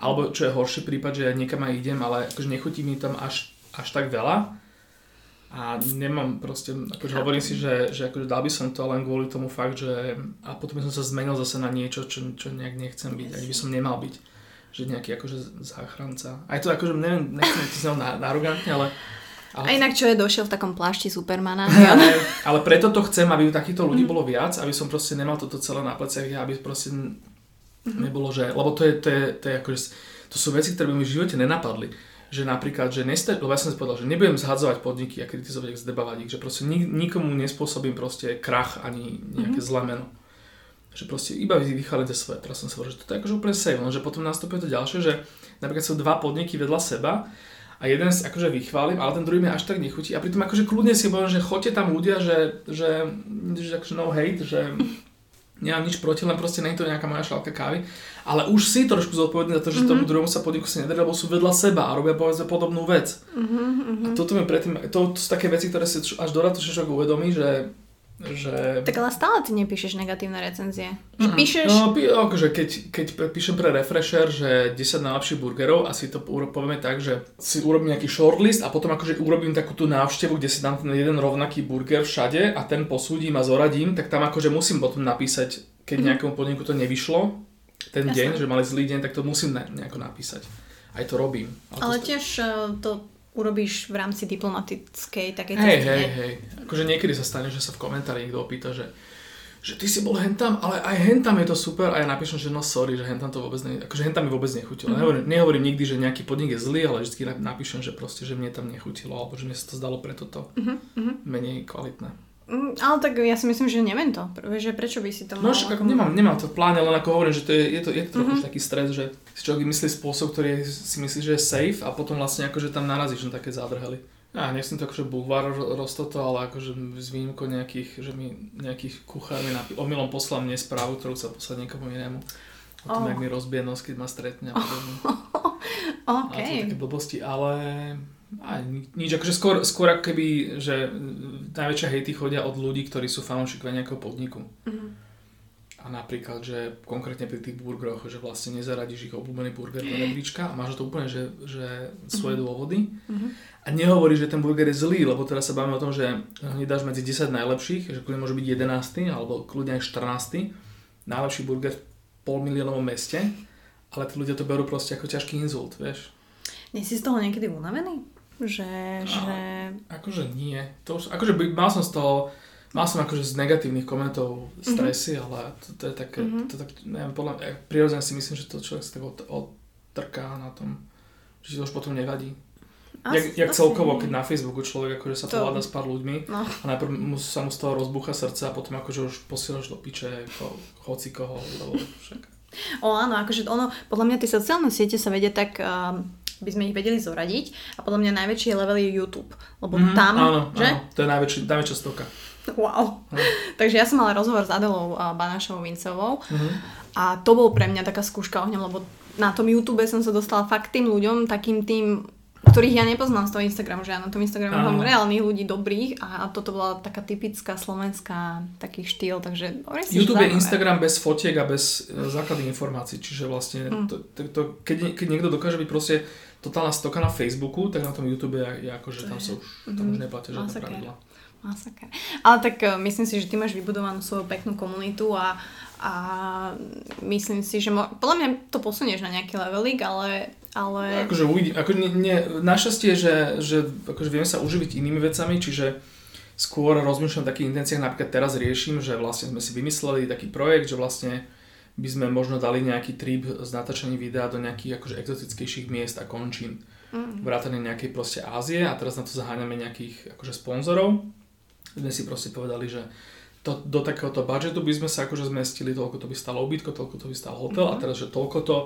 Alebo čo je horší prípad, že ja niekam aj idem, ale akože nechutí mi tam až, až tak veľa a nemám proste, akože hovorím si, že, že akože dal by som to len kvôli tomu fakt, že a potom som sa zmenil zase na niečo, čo, čo nejak nechcem byť, ani by som nemal byť že nejaký akože záchranca. Aj to akože, neviem, nechcem to na, arogantne, ale ale... A inak čo je došiel v takom plášti Supermana. ale, ale preto to chcem, aby takýchto ľudí mhm. bolo viac, aby som proste nemal toto celé na pleciach, aby proste mm-hmm. nebolo, že... Lebo to je, to je, to je akože, to sú veci, ktoré by mi v živote nenapadli. Že napríklad, že nesta- lebo ja som si povedal, že nebudem zhadzovať podniky a kritizovať ich, zdebavať ich, že proste nikomu nespôsobím proste krach ani nejaké mm-hmm. zlé meno že proste iba vychalíte svoje. Teraz som si hovoril, že to je akože úplne safe, že potom nastupuje to ďalšie, že napríklad sú dva podniky vedľa seba a jeden si akože vychválim, ale ten druhý mi až tak nechutí. A pritom akože kľudne si poviem, že choďte tam ľudia, že, že, že akože no hate, že nemám nič proti, len proste nie je to nejaká moja šálka kávy. Ale už si trošku zodpovedný za to, že mm-hmm. tomu druhému sa podniku sa nedarí, lebo sú vedľa seba a robia povedzme podobnú vec. Mm-hmm. A toto mi predtým, to, to sú také veci, ktoré si až dodatočne človek uvedomí, že že... Tak ale stále ty nepíšeš negatívne recenzie. Že mm. píšeš... No, pí, akože keď, keď píšem pre Refresher, že 10 najlepších burgerov, asi to povieme tak, že si urobím nejaký shortlist a potom akože urobím takú tú návštevu, kde si dám ten jeden rovnaký burger všade a ten posúdim a zoradím, tak tam akože musím potom napísať, keď mm. nejakému podniku to nevyšlo, ten Jasne. deň, že mali zlý deň, tak to musím nejako napísať. Aj to robím. Ale, ale to tiež eh, to urobíš v rámci diplomatickej takej Hej, hej, hej. Akože niekedy sa stane, že sa v komentári niekto opýta, že že ty si bol hentam, ale aj hentam je to super a ja napíšem, že no sorry, že hentam to vôbec ne, akože hentam mi vôbec nechutilo. Mm-hmm. Nehovorím, nehovorím nikdy, že nejaký podnik je zlý, ale vždy napíšem, že proste, že mne tam nechutilo alebo že mne sa to zdalo preto to mm-hmm. menej kvalitné. Mm, ale tak ja si myslím, že neviem to. Že prečo by si to mal... No však ako... nemám, nemám to v pláne, len ako hovorím, že to je, je to, je to trochu mm-hmm. taký stres, že si človek vymyslí spôsob, ktorý si myslí, že je safe a potom vlastne akože tam narazíš na také zádrhely. Ja nechcem to akože bulvár roztoto, ale akože s výnimkou nejakých, že mi nejakých kuchár mi napí- omylom poslal mne správu, ktorú sa poslať niekomu inému. O tom, oh. jak mi rozbije nos, keď ma stretne podobne. okay. A to také blbosti, ale a nič, akože skôr, skôr ako keby, že najväčšie hejty chodia od ľudí, ktorí sú fanúšikovia nejakého podniku. Mm-hmm. A napríklad, že konkrétne pri tých burgeroch, že vlastne nezaradíš ich obľúbený burger do rebríčka a máš to úplne, že, že svoje mm-hmm. dôvody. Mm-hmm. A nehovoríš, že ten burger je zlý, lebo teraz sa bavíme o tom, že nedáš medzi 10 najlepších, že kľudne môže byť 11. alebo kľudne aj 14. Najlepší burger v pol miliónovom meste, ale tí ľudia to berú proste ako ťažký insult, vieš. Nie si z toho niekedy unavený? Že, a, že... Akože nie. To už, akože mal som z toho, mal som akože z negatívnych komentov stresy, mm-hmm. ale to, to je také, mm-hmm. to tak, neviem, podľa mňa, prirodzene si myslím, že to človek sa tak od, odtrká na tom, že to už potom nevadí. Asi, jak, jak celkovo, keď na Facebooku človek akože sa pohľada s pár ľuďmi no. a najprv mu, sa mu z toho rozbúcha srdce a potom akože už posielaš do piče ko, hoci koho, lebo však. O áno, akože ono, podľa mňa tie sociálne siete sa vedia tak um, by sme ich vedeli zoradiť. A podľa mňa najväčší level je YouTube. Lebo mm, tam, áno, že? Áno, to je najväčší, najväčšia stoka. Wow. Mm. Takže ja som mala rozhovor s Adelou Banášovou Vincovou mm-hmm. a to bol pre mňa taká skúška ohňom, lebo na tom YouTube som sa dostala fakt tým ľuďom, takým tým ktorých ja nepoznám z toho Instagramu, že ja na tom Instagramu Áno. mám reálnych ľudí dobrých a toto bola taká typická slovenská taký štýl, takže YouTube je. Instagram bez fotiek a bez e, základných informácií, čiže vlastne Mm. to, to, to, keď, keď niekto dokáže byť proste totálna stoka na Facebooku, tak na tom YouTube je, je akože To tam sa už, tam Mhm. už neplatia žiadne Masakér. pravidla. Masaker. Ale tak uh, myslím si, že ty máš vybudovanú svoju peknú komunitu a, a myslím si, že mo- podľa mňa to posunieš na nejaký levelik, ale, ale Akože uvidím, ako nie, nie, našťastie, že, že akože vieme sa uživiť inými vecami, čiže skôr rozmýšľam v takých intenciách, napríklad teraz riešim, že vlastne sme si vymysleli taký projekt, že vlastne by sme možno dali nejaký trip z natáčaním videa do nejakých akože exotickejších miest a končín. mm, vrátane nejakej proste Ázie a teraz na to zaháňame nejakých akože sponzorov. Sme si proste povedali, že to, do takéhoto budžetu by sme sa akože zmestili, toľko to by stalo ubytko, toľko to by stal hotel a Mhm. teraz, že toľko to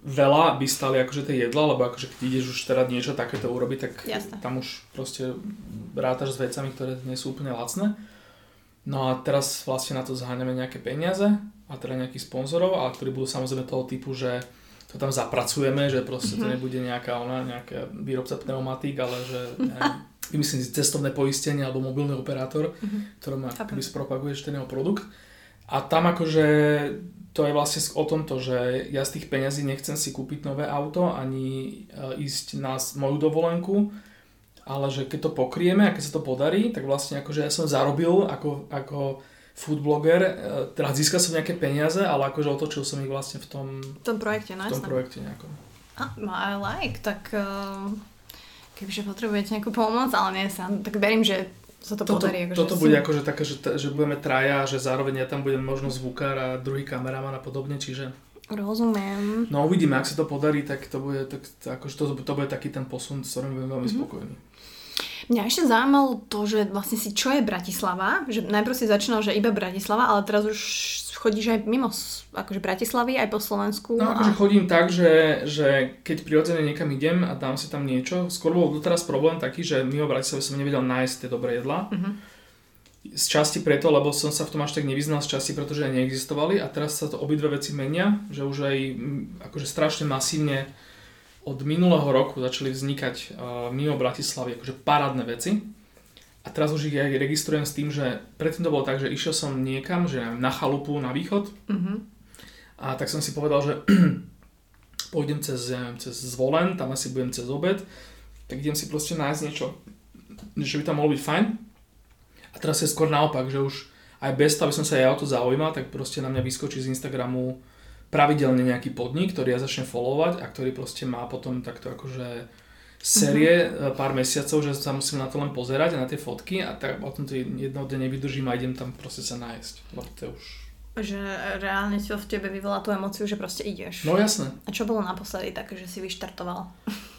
veľa by stali akože tie jedla, lebo akože keď ideš už teda niečo takéto urobiť, tak Jasné. tam už proste rátaš s vecami, ktoré nie sú úplne lacné. No a teraz vlastne na to zaháňame nejaké peniaze a teda nejakých sponzorov, ale ktorí budú samozrejme toho typu, že to tam zapracujeme, že proste to Mhm. nebude nejaká ona, nejaká výrobca pneumatík, ale že neviem, vymyslím si cestovné poistenie alebo mobilný operátor, Mhm. ktorom akoby spropaguješ ten jeho produkt. A tam akože to je vlastne o tomto, že ja z tých peňazí nechcem si kúpiť nové auto ani e, ísť na moju dovolenku, ale že keď to pokrieme a keď sa to podarí, tak vlastne akože ja som zarobil ako, ako food blogger, e, teda získal som nejaké peniaze, ale akože otočil som ich vlastne v tom, v tom projekte, no v tom jasné. projekte nejakom. A, no, I like, tak uh, kebyže potrebujete nejakú pomoc, ale nie sa, tak verím, že sa to Toto, podarí. akože toto si- bude akože také, že, že budeme traja, že zároveň ja tam budem možno zvukár a druhý kameraman a podobne, čiže Rozumiem. no uvidíme, ak sa to podarí, tak to bude, tak, akože to, to bude taký ten posun, s ktorým budem veľmi Mhm. spokojný. Mňa ešte zaujímalo to, že vlastne si čo je Bratislava, že najprv si začínal, že iba Bratislava, ale teraz už chodíš aj mimo akože Bratislavy, aj po Slovensku. No akože chodím tak, že, že keď prirodzene niekam idem a dám si tam niečo, skôr bol doteraz problém taký, že mimo Bratislavy som nevedel nájsť tie dobré jedlá. Mhm. Z časti preto, lebo som sa v tom až tak nevyznal, z časti preto, že aj neexistovali a teraz sa to obidve veci menia, že už aj akože strašne masívne od minulého roku začali vznikať uh, mimo Bratislavy akože parádne veci. A teraz už ich aj registrujem s tým, že predtým to bolo tak, že išiel som niekam, že na chalupu na východ Mhm. a tak som si povedal, že pôjdem cez, ja neviem, cez Zvolen, tam asi budem cez obed, tak idem si proste nájsť niečo, že by tam mohlo byť fajn. A teraz je skôr naopak, že už aj bez toho, aby som sa ja o to zaujímal, tak proste na mňa vyskočí z Instagramu pravidelne nejaký podnik, ktorý ja začnem followovať a ktorý proste má potom takto akože série mm-hmm. pár mesiacov, že sa musím na to len pozerať a na tie fotky a tak potom to jednoho dňa nevydržím a idem tam proste sa nájsť. Lebo to už... Že reálne to v tebe vyvolá tú emociu, že proste ideš. No jasné. A čo bolo naposledy také, že si vyštartoval?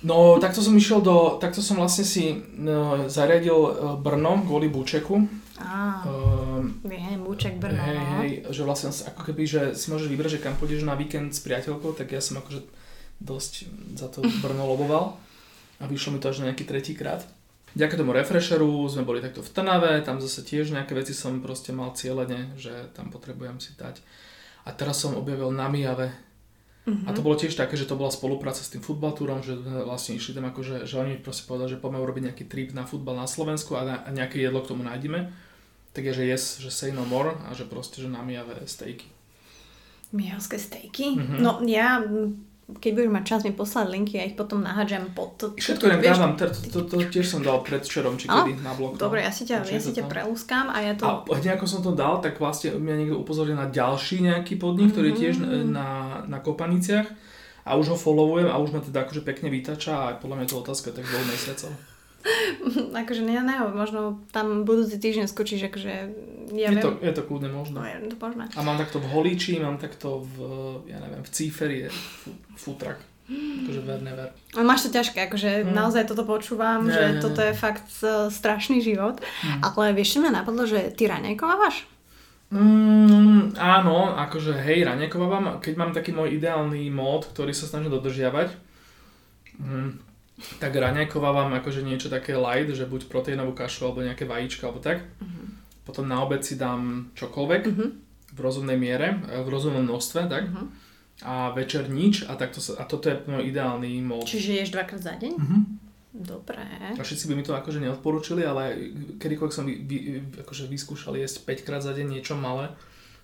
No, takto som išiel do, takto som vlastne si no, zariadil e, Brno kvôli Bučeku. Á, Um, viem, Búček, Brno. hej, no. hej, že vlastne ako keby, že si môžeš vybrať, že kam pôjdeš na víkend s priateľkou, tak ja som akože dosť za to Brno loboval a vyšlo mi to až na nejaký tretí krát. Ďaká tomu refresheru sme boli takto v Trnave, tam zase tiež nejaké veci som proste mal cieľene, že tam potrebujem si dať. A teraz som objavil na Mijave Mhm. a to bolo tiež také, že to bola spolupráca s tým futbaltúrom, že vlastne išli tam akože, že oni proste povedali, že poďme urobiť nejaký trip na futbal na Slovensku a, na, a nejaké jedlo k tomu nájdeme. Tak je, že yes, že say no more a že proste, že na Mijave stejky. Mijavské stejky? Mhm. No ja, keď budeš mať čas mi poslať linky, ja ich potom nahádžem pod to. Všetko inak dávam, to, to, to, tiež som dal predvčerom, či kedy na blog. Dobre, ja si ťa, ja si ťa prelúskam a ja to... A hneď ako som to dal, tak vlastne mňa niekto upozoril na ďalší nejaký podnik, ktorý je tiež Mhm. na, na Kopaniciach a už ho followujem a už ma teda akože pekne vytača a podľa mňa je to otázka tak dvoch mesiacov. akože ne, ne, možno tam budúci týždeň skočíš, akože ja je, viem. to, je to kľudne možno. No, je to možné. A mám takto v Holíči, mám takto v, ja neviem, v Cíferi je futrak. Akože ver, never. Ale máš to ťažké, akože Mm. naozaj toto počúvam, Nie, že nie, toto nie. je fakt uh, strašný život. Mm. Ale vieš, čo ma napadlo, že ty raňajkovávaš? Mm, áno, akože hej, raňakovávam, keď mám taký môj ideálny mód, ktorý sa snažím dodržiavať, mm, tak raňakovávam akože niečo také light, že buď proteínovú kašu alebo nejaké vajíčka alebo tak. Potom na obed si dám čokoľvek Mhm. v rozumnej miere, e, v rozumnom množstve, tak. Mhm. A večer nič a, takto sa, a toto je môj ideálny mód. Čiže ješ dvakrát za deň? Mhm. Dobre. A všetci by mi to akože neodporúčili, ale kedykoľvek som vy, vy, akože vyskúšal jesť 5 krát za deň niečo malé,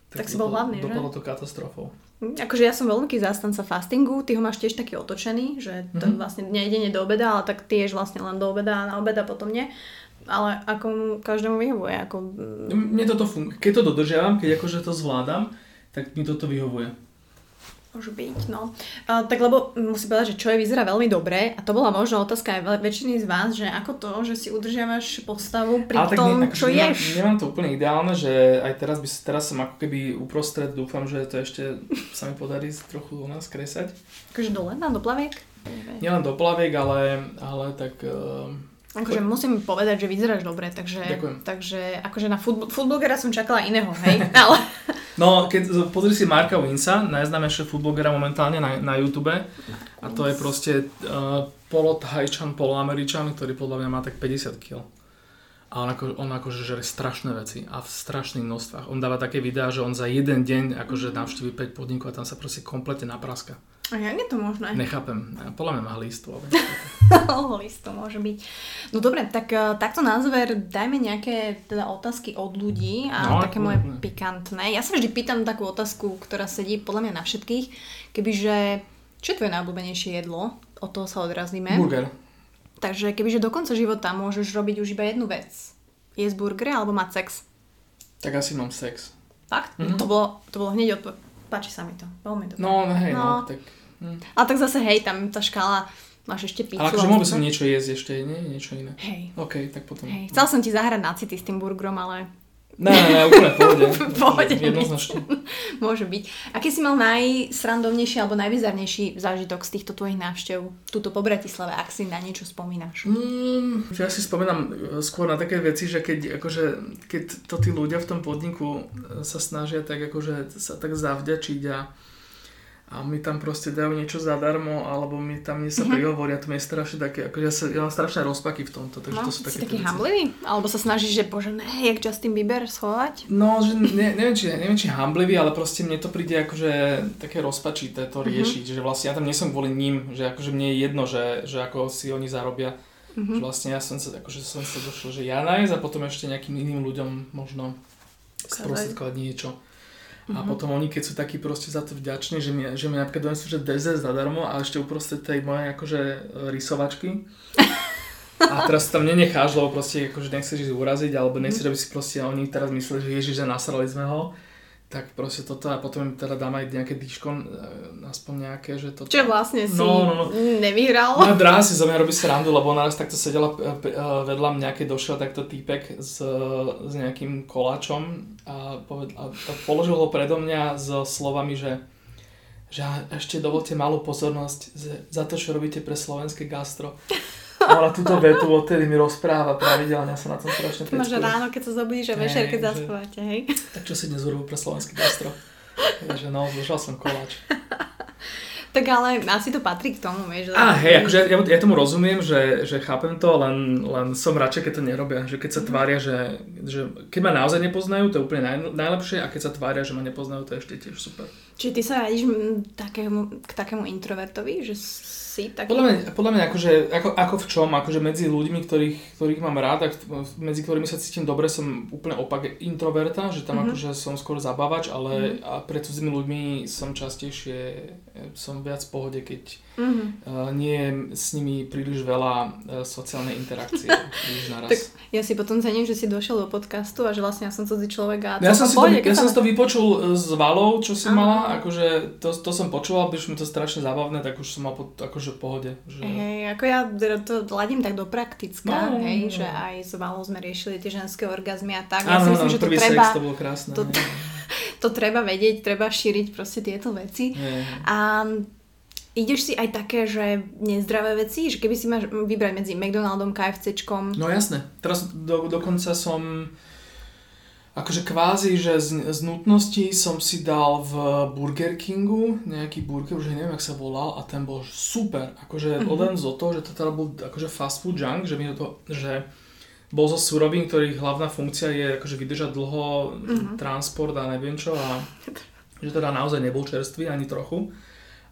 Tak si bol hladný, že? dopadlo to katastrofou. Hm, Akože ja som veľký zástanca fastingu, ty ho máš tiež taký otočený, že to Mhm. vlastne nejde do obeda, ale tak ješ vlastne len do obeda a na obeda potom nie. Ale ako každému vyhovuje, ako... Mne toto funguje. Keď to dodržiavam, keď akože to zvládam, tak mi toto vyhovuje. Môže byť, no. A, tak lebo musím povedať, že čo je vyzerá veľmi dobre a to bola možno otázka aj väčšiny z vás, že ako to, že si udržiavaš postavu pri Ale tom, ne, akože čo nemám, ješ. nemám to úplne ideálne, že aj teraz, by, teraz som ako keby uprostred, dúfam, že to ešte sa mi podarí trochu u nás kresať. Akože dole, na do plaviek. Nielen do plaviek, ale, ale tak... Uh, Akože musím povedať, že vyzeráš dobre, takže, Ďakujem. takže akože na futbol, futbolgera som čakala iného, hej, ale no, keď pozri si Marka Winsa, najznámejšieho futbolgera momentálne na, na YouTube, a to je proste uh, polothajčan, poloameričan, ktorý podľa mňa má tak 50 kg. A on, ako, on akože žere strašné veci a v strašných množstvách. On dáva také videá, že on za jeden deň akože navštíví 5 podnikov a tam sa proste kompletne napraska. A jak je to možné? Nechápem. Podľa mňa má. List to môže byť. No dobre, tak eh, takto na záver dajme nejaké teda otázky od ľudí a No, také moje kľudne. pikantné. Ja sa vždy pýtam takú otázku, ktorá sedí podľa mňa na všetkých. Kebyže, čo je tvoje najobľúbenejšie jedlo? Od toho sa odrazíme. Burger. Takže kebyže do konca života môžeš robiť už iba jednu vec. Jesť burgery alebo mať sex. Tak asi mám sex. Fakt? Mhm. To, bolo, to bolo hneď odpoveď. Páči sa mi to. Veľmi dobre. No, hej, no, No. tak... Hm. Ale tak zase hej, tam tá škála, máš ešte pizzu. Ale akože a mohol by som niečo jesť ešte, nie? Niečo iné. Hej. OK, tak potom... Hej, chcel som ti zahrať na city s tým burgerom, ale Ne, ne, ne, úplne v pohode. V pohode. Jednoznačne. môže byť. Aký si mal najsrandovnejší alebo najbizarnejší zážitok z týchto tvojich návštev tuto po Bratislave, ak si na niečo spomínaš? Mm, ja si spomínam e, skôr na také veci, že keď, akože, keď to tí ľudia v tom podniku e, sa snažia tak akože sa tak zavďačiť a, a mi tam proste dajú niečo zadarmo, alebo mi tam nie sa Mhm. prihovoria, to mi je strašne také, akože ja, sa, ja mám strašné rozpaky v tomto, takže No, to sú také taký hamblivý? Alebo sa snažíš, že bože, ne, jak Justin Bieber schovať? No, že ne, neviem, či, neviem, či hamblivý, ale proste mne to príde akože také rozpačité to riešiť, že vlastne ja tam nie som kvôli ním, že akože mne je jedno, že, že ako si oni zarobia. Že vlastne ja som sa, akože som sa došiel, že ja nájsť a potom ešte nejakým iným ľuďom možno sprostredkovať niečo. A potom oni, keď sú takí proste za to vďační, že mi, že mi napríklad donesú, že DZ zadarmo a ešte uprostred tej mojej akože e, rysovačky. A teraz tam nenecháš, lebo proste akože nechceš ich uraziť, alebo nechceš, aby si proste oni teraz mysleli, že ježiš, že nasrali sme ho. Tak proste toto a potom teda dám aj nejaké dýško, e, aspoň nejaké, že toto. Čo vlastne si No, no, no. nevyhral? Moja dráha si zo mňa robí srandu, lebo ona raz takto sedela e, e, vedľa mňa, keď došiel takto týpek s, s nejakým koláčom a, poved, a, a položil ho predo mňa so slovami, že že ešte dovolte malú pozornosť za to, čo robíte pre slovenské gastro. Ona túto vetu odtedy mi rozpráva pravidelne, ja sa na tom strašne máš peckujem. ráno, keď sa zobudíš a večer, keď zaspávate, hej? Tak čo si dnes urobil pre slovenské gastro? Takže no, zložil som koláč. Tak ale asi to patrí k tomu, vieš. Á, hej, akože ja, ja tomu rozumiem, že, že chápem to, len, len som radšej, keď to nerobia. Že keď sa tvária, že, že keď ma naozaj nepoznajú, to je úplne naj, najlepšie a keď sa tvária, že ma nepoznajú, to je ešte tiež super. Čiže ty sa radíš takému, k takému introvertovi, že si taký... Podľa mňa, podľa mňa akože, ako, ako v čom, akože medzi ľuďmi, ktorých, ktorých mám rád a medzi ktorými sa cítim dobre, som úplne opak introverta, že tam Mhm. akože som skôr zabávač, ale a pre cudzými ľuďmi som častejšie, e, som viac v pohode, keď Mhm. uh, nie je s nimi príliš veľa uh, sociálnej interakcie naraz. Tak ja si potom cením, že si došiel do podcastu a že vlastne ja som cudzí človek a No ja som, si to, pohode, ja keď som si to vypočul z valov, čo si Áno. mala, akože to, to som počúval, prišlo mi to strašne zábavné, tak už som mal po, akože v pohode. Že... Hej, ako ja to ladím tak do praktická, No, no, hej, no. že aj s Valou sme riešili tie ženské orgazmy a tak. ja Áno, si áno, myslím, že to prvý treba, sex, to bolo krásne. to- hej. to treba vedieť, treba šíriť proste tieto veci. Hej, hej. A ideš si aj také, že nezdravé veci, že keby si máš vybrať medzi McDonaldom, KFCčkom, No jasné, teraz do, dokonca som akože kvázi, že z, z nutnosti som si dal v Burger Kingu nejaký burger, už neviem, jak sa volal a ten bol super, akože mm-hmm. odlen zo toho, že to teda bol akože fast food junk, že mi to, že bol zo surovín, ktorých hlavná funkcia je akože vydržať dlho mm-hmm. transport a neviem čo a že teda naozaj nebol čerstvý ani trochu.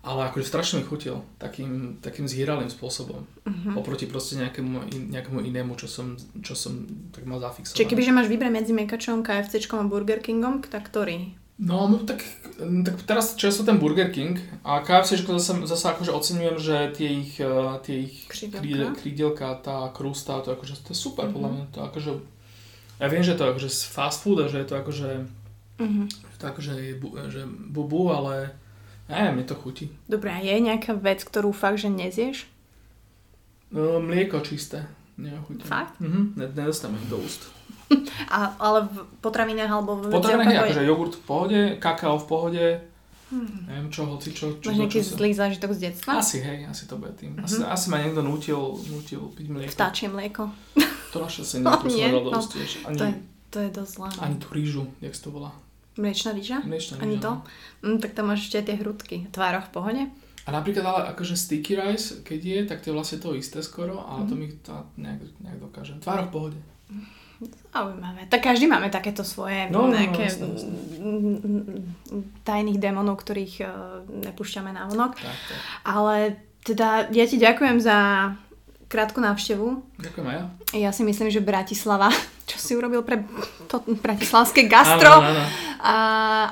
Ale akože strašne mi chutil takým, takým zhýralým spôsobom. Uh-huh. Oproti proste nejakému, nejakému inému, čo som, čo som tak mal zafixované. Čiže kebyže máš vybrať medzi Mekačom, KFCčkom a Burger Kingom, tak ktorý? No, no tak, tak teraz často ten Burger King a KFCčko zase, zase akože oceňujem, že tie ich, eh, tie ich krídelka. krídelka, tá krústa, to, akože, to je super uh-huh. podľa mňa. To akože, ja viem, že to je akože fast food a že je to akože, uh-huh. že to akože je, že bubu, ale Ne, mne to chutí. Dobre, a je nejaká vec, ktorú fakt, že nezieš? No, mlieko čisté. Neochutí. Fakt? Mhm, nedostaneme do úst. a, ale v potravinách alebo v potravinách je akože jogurt v pohode, kakao v pohode, hmm. neviem čo, hoci čo. čo Máš nejaký čo zlý zážitok z detstva? Asi, hej, asi to bude tým. Asi, mm-hmm. asi ma niekto nutil, nutil piť mlieko. Vtáčie mlieko. To naše si no, nie, no, do úst, Ani, to, je, to je dosť zlé. Ani tú rýžu, jak to volá. Mliečna rýža? Mliečna Ani to? No. Mm, tak tam máš ešte tie hrudky. Tvároch v pohode? A napríklad ale akože sticky rice, keď je, tak to je vlastne to isté skoro, ale mm. to mhm. mi to nejak, nejak dokážem. Tvároch v pohode. Zaujímavé. Tak každý máme takéto svoje no, nejaké no, no, tajných démonov, ktorých uh, nepúšťame na vonok. Tak, tak. Ale teda ja ti ďakujem za krátku návštevu. Ďakujem aj ja. Ja si myslím, že Bratislava, čo si urobil pre to bratislavské gastro. Áno, áno. A,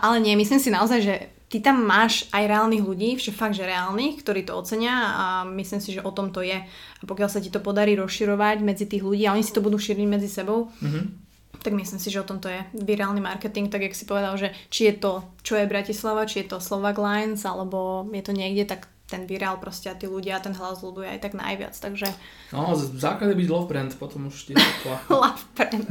ale nie, myslím si naozaj, že ty tam máš aj reálnych ľudí, že fakt, že reálnych, ktorí to ocenia a myslím si, že o tom to je. A pokiaľ sa ti to podarí rozširovať medzi tých ľudí a oni si to budú šíriť medzi sebou, mm-hmm tak myslím si, že o tom to je virálny marketing, tak jak si povedal, že či je to, čo je Bratislava, či je to Slovak Lines, alebo je to niekde, tak ten virál proste a tí ľudia, ten hlas ľudu je aj tak najviac, takže... No, v základe byť love brand, potom už tie Love brand.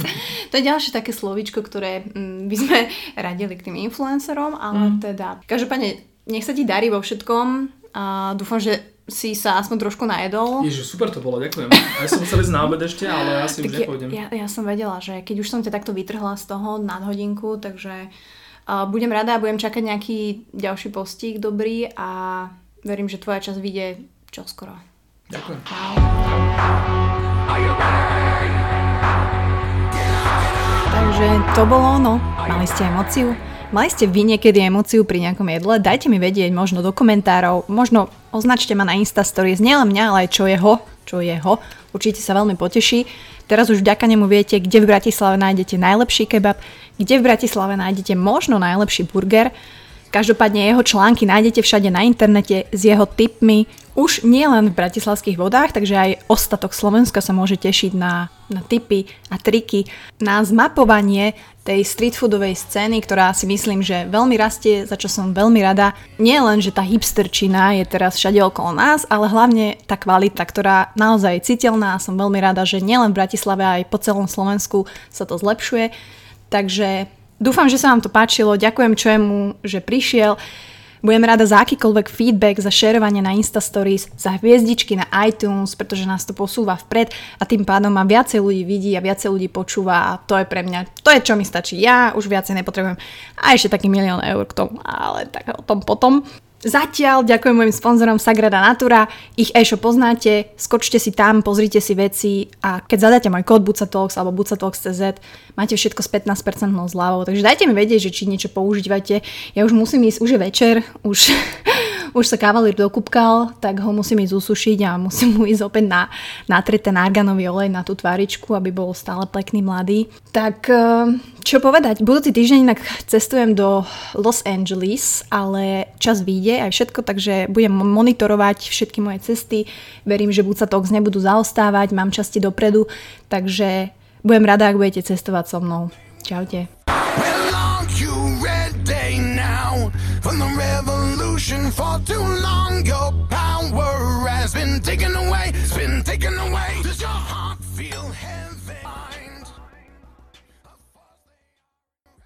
To je ďalšie také slovíčko, ktoré mm, by sme radili k tým influencerom, ale mm. teda... Každopádne, nech sa ti darí vo všetkom a dúfam, že si sa aspoň trošku najedol. Ježiš, super to bolo, ďakujem. Ja som musel ísť na obed ešte, ale asi tak už nepôjdem. Ja, ja som vedela, že keď už som ťa takto vytrhla z toho nadhodinku, takže uh, budem rada a budem čakať nejaký ďalší postík dobrý a verím, že tvoja časť vyjde čoskoro. Ďakujem. Takže to bolo ono. Mali ste emóciu? Mali ste vy niekedy emóciu pri nejakom jedle? Dajte mi vedieť možno do komentárov, možno označte ma na Insta Stories, nielen mňa, ale aj čo jeho, čo jeho. Určite sa veľmi poteší. Teraz už vďaka nemu viete, kde v Bratislave nájdete najlepší kebab, kde v Bratislave nájdete možno najlepší burger Každopádne jeho články nájdete všade na internete s jeho tipmi, už nie len v bratislavských vodách, takže aj ostatok Slovenska sa môže tešiť na, na tipy a triky, na zmapovanie tej street foodovej scény, ktorá si myslím, že veľmi rastie, za čo som veľmi rada. Nie len, že tá hipsterčina je teraz všade okolo nás, ale hlavne tá kvalita, ktorá naozaj je citeľná. Som veľmi rada, že nielen v Bratislave, aj po celom Slovensku sa to zlepšuje. Takže Dúfam, že sa vám to páčilo. Ďakujem čomu, že prišiel. Budem rada za akýkoľvek feedback, za šerovanie na Insta Stories, za hviezdičky na iTunes, pretože nás to posúva vpred a tým pádom ma viacej ľudí vidí a viacej ľudí počúva a to je pre mňa, to je čo mi stačí. Ja už viacej nepotrebujem a ešte taký milión eur k tomu, ale tak o tom potom. Zatiaľ ďakujem mojim sponzorom Sagrada Natura, ich e-shop poznáte, skočte si tam, pozrite si veci a keď zadáte môj kód Bucatalks alebo Bucatalks.cz, máte všetko s 15% zľavou, takže dajte mi vedieť, že či niečo používate. Ja už musím ísť, už je večer, už už sa kavalír dokúpkal, tak ho musím ísť usušiť a musím mu ísť opäť na, natrieť ten arganový olej na tú tváričku, aby bol stále pekný mladý. Tak eh, čo povedať, budúci týždeň inak cestujem do Los Angeles, ale čas vyjde aj všetko, takže budem monitorovať všetky moje cesty. Verím, že buď sa Talks nebudú zaostávať, mám časti dopredu, takže budem rada, ak budete cestovať so mnou. Čaute. For too long. Your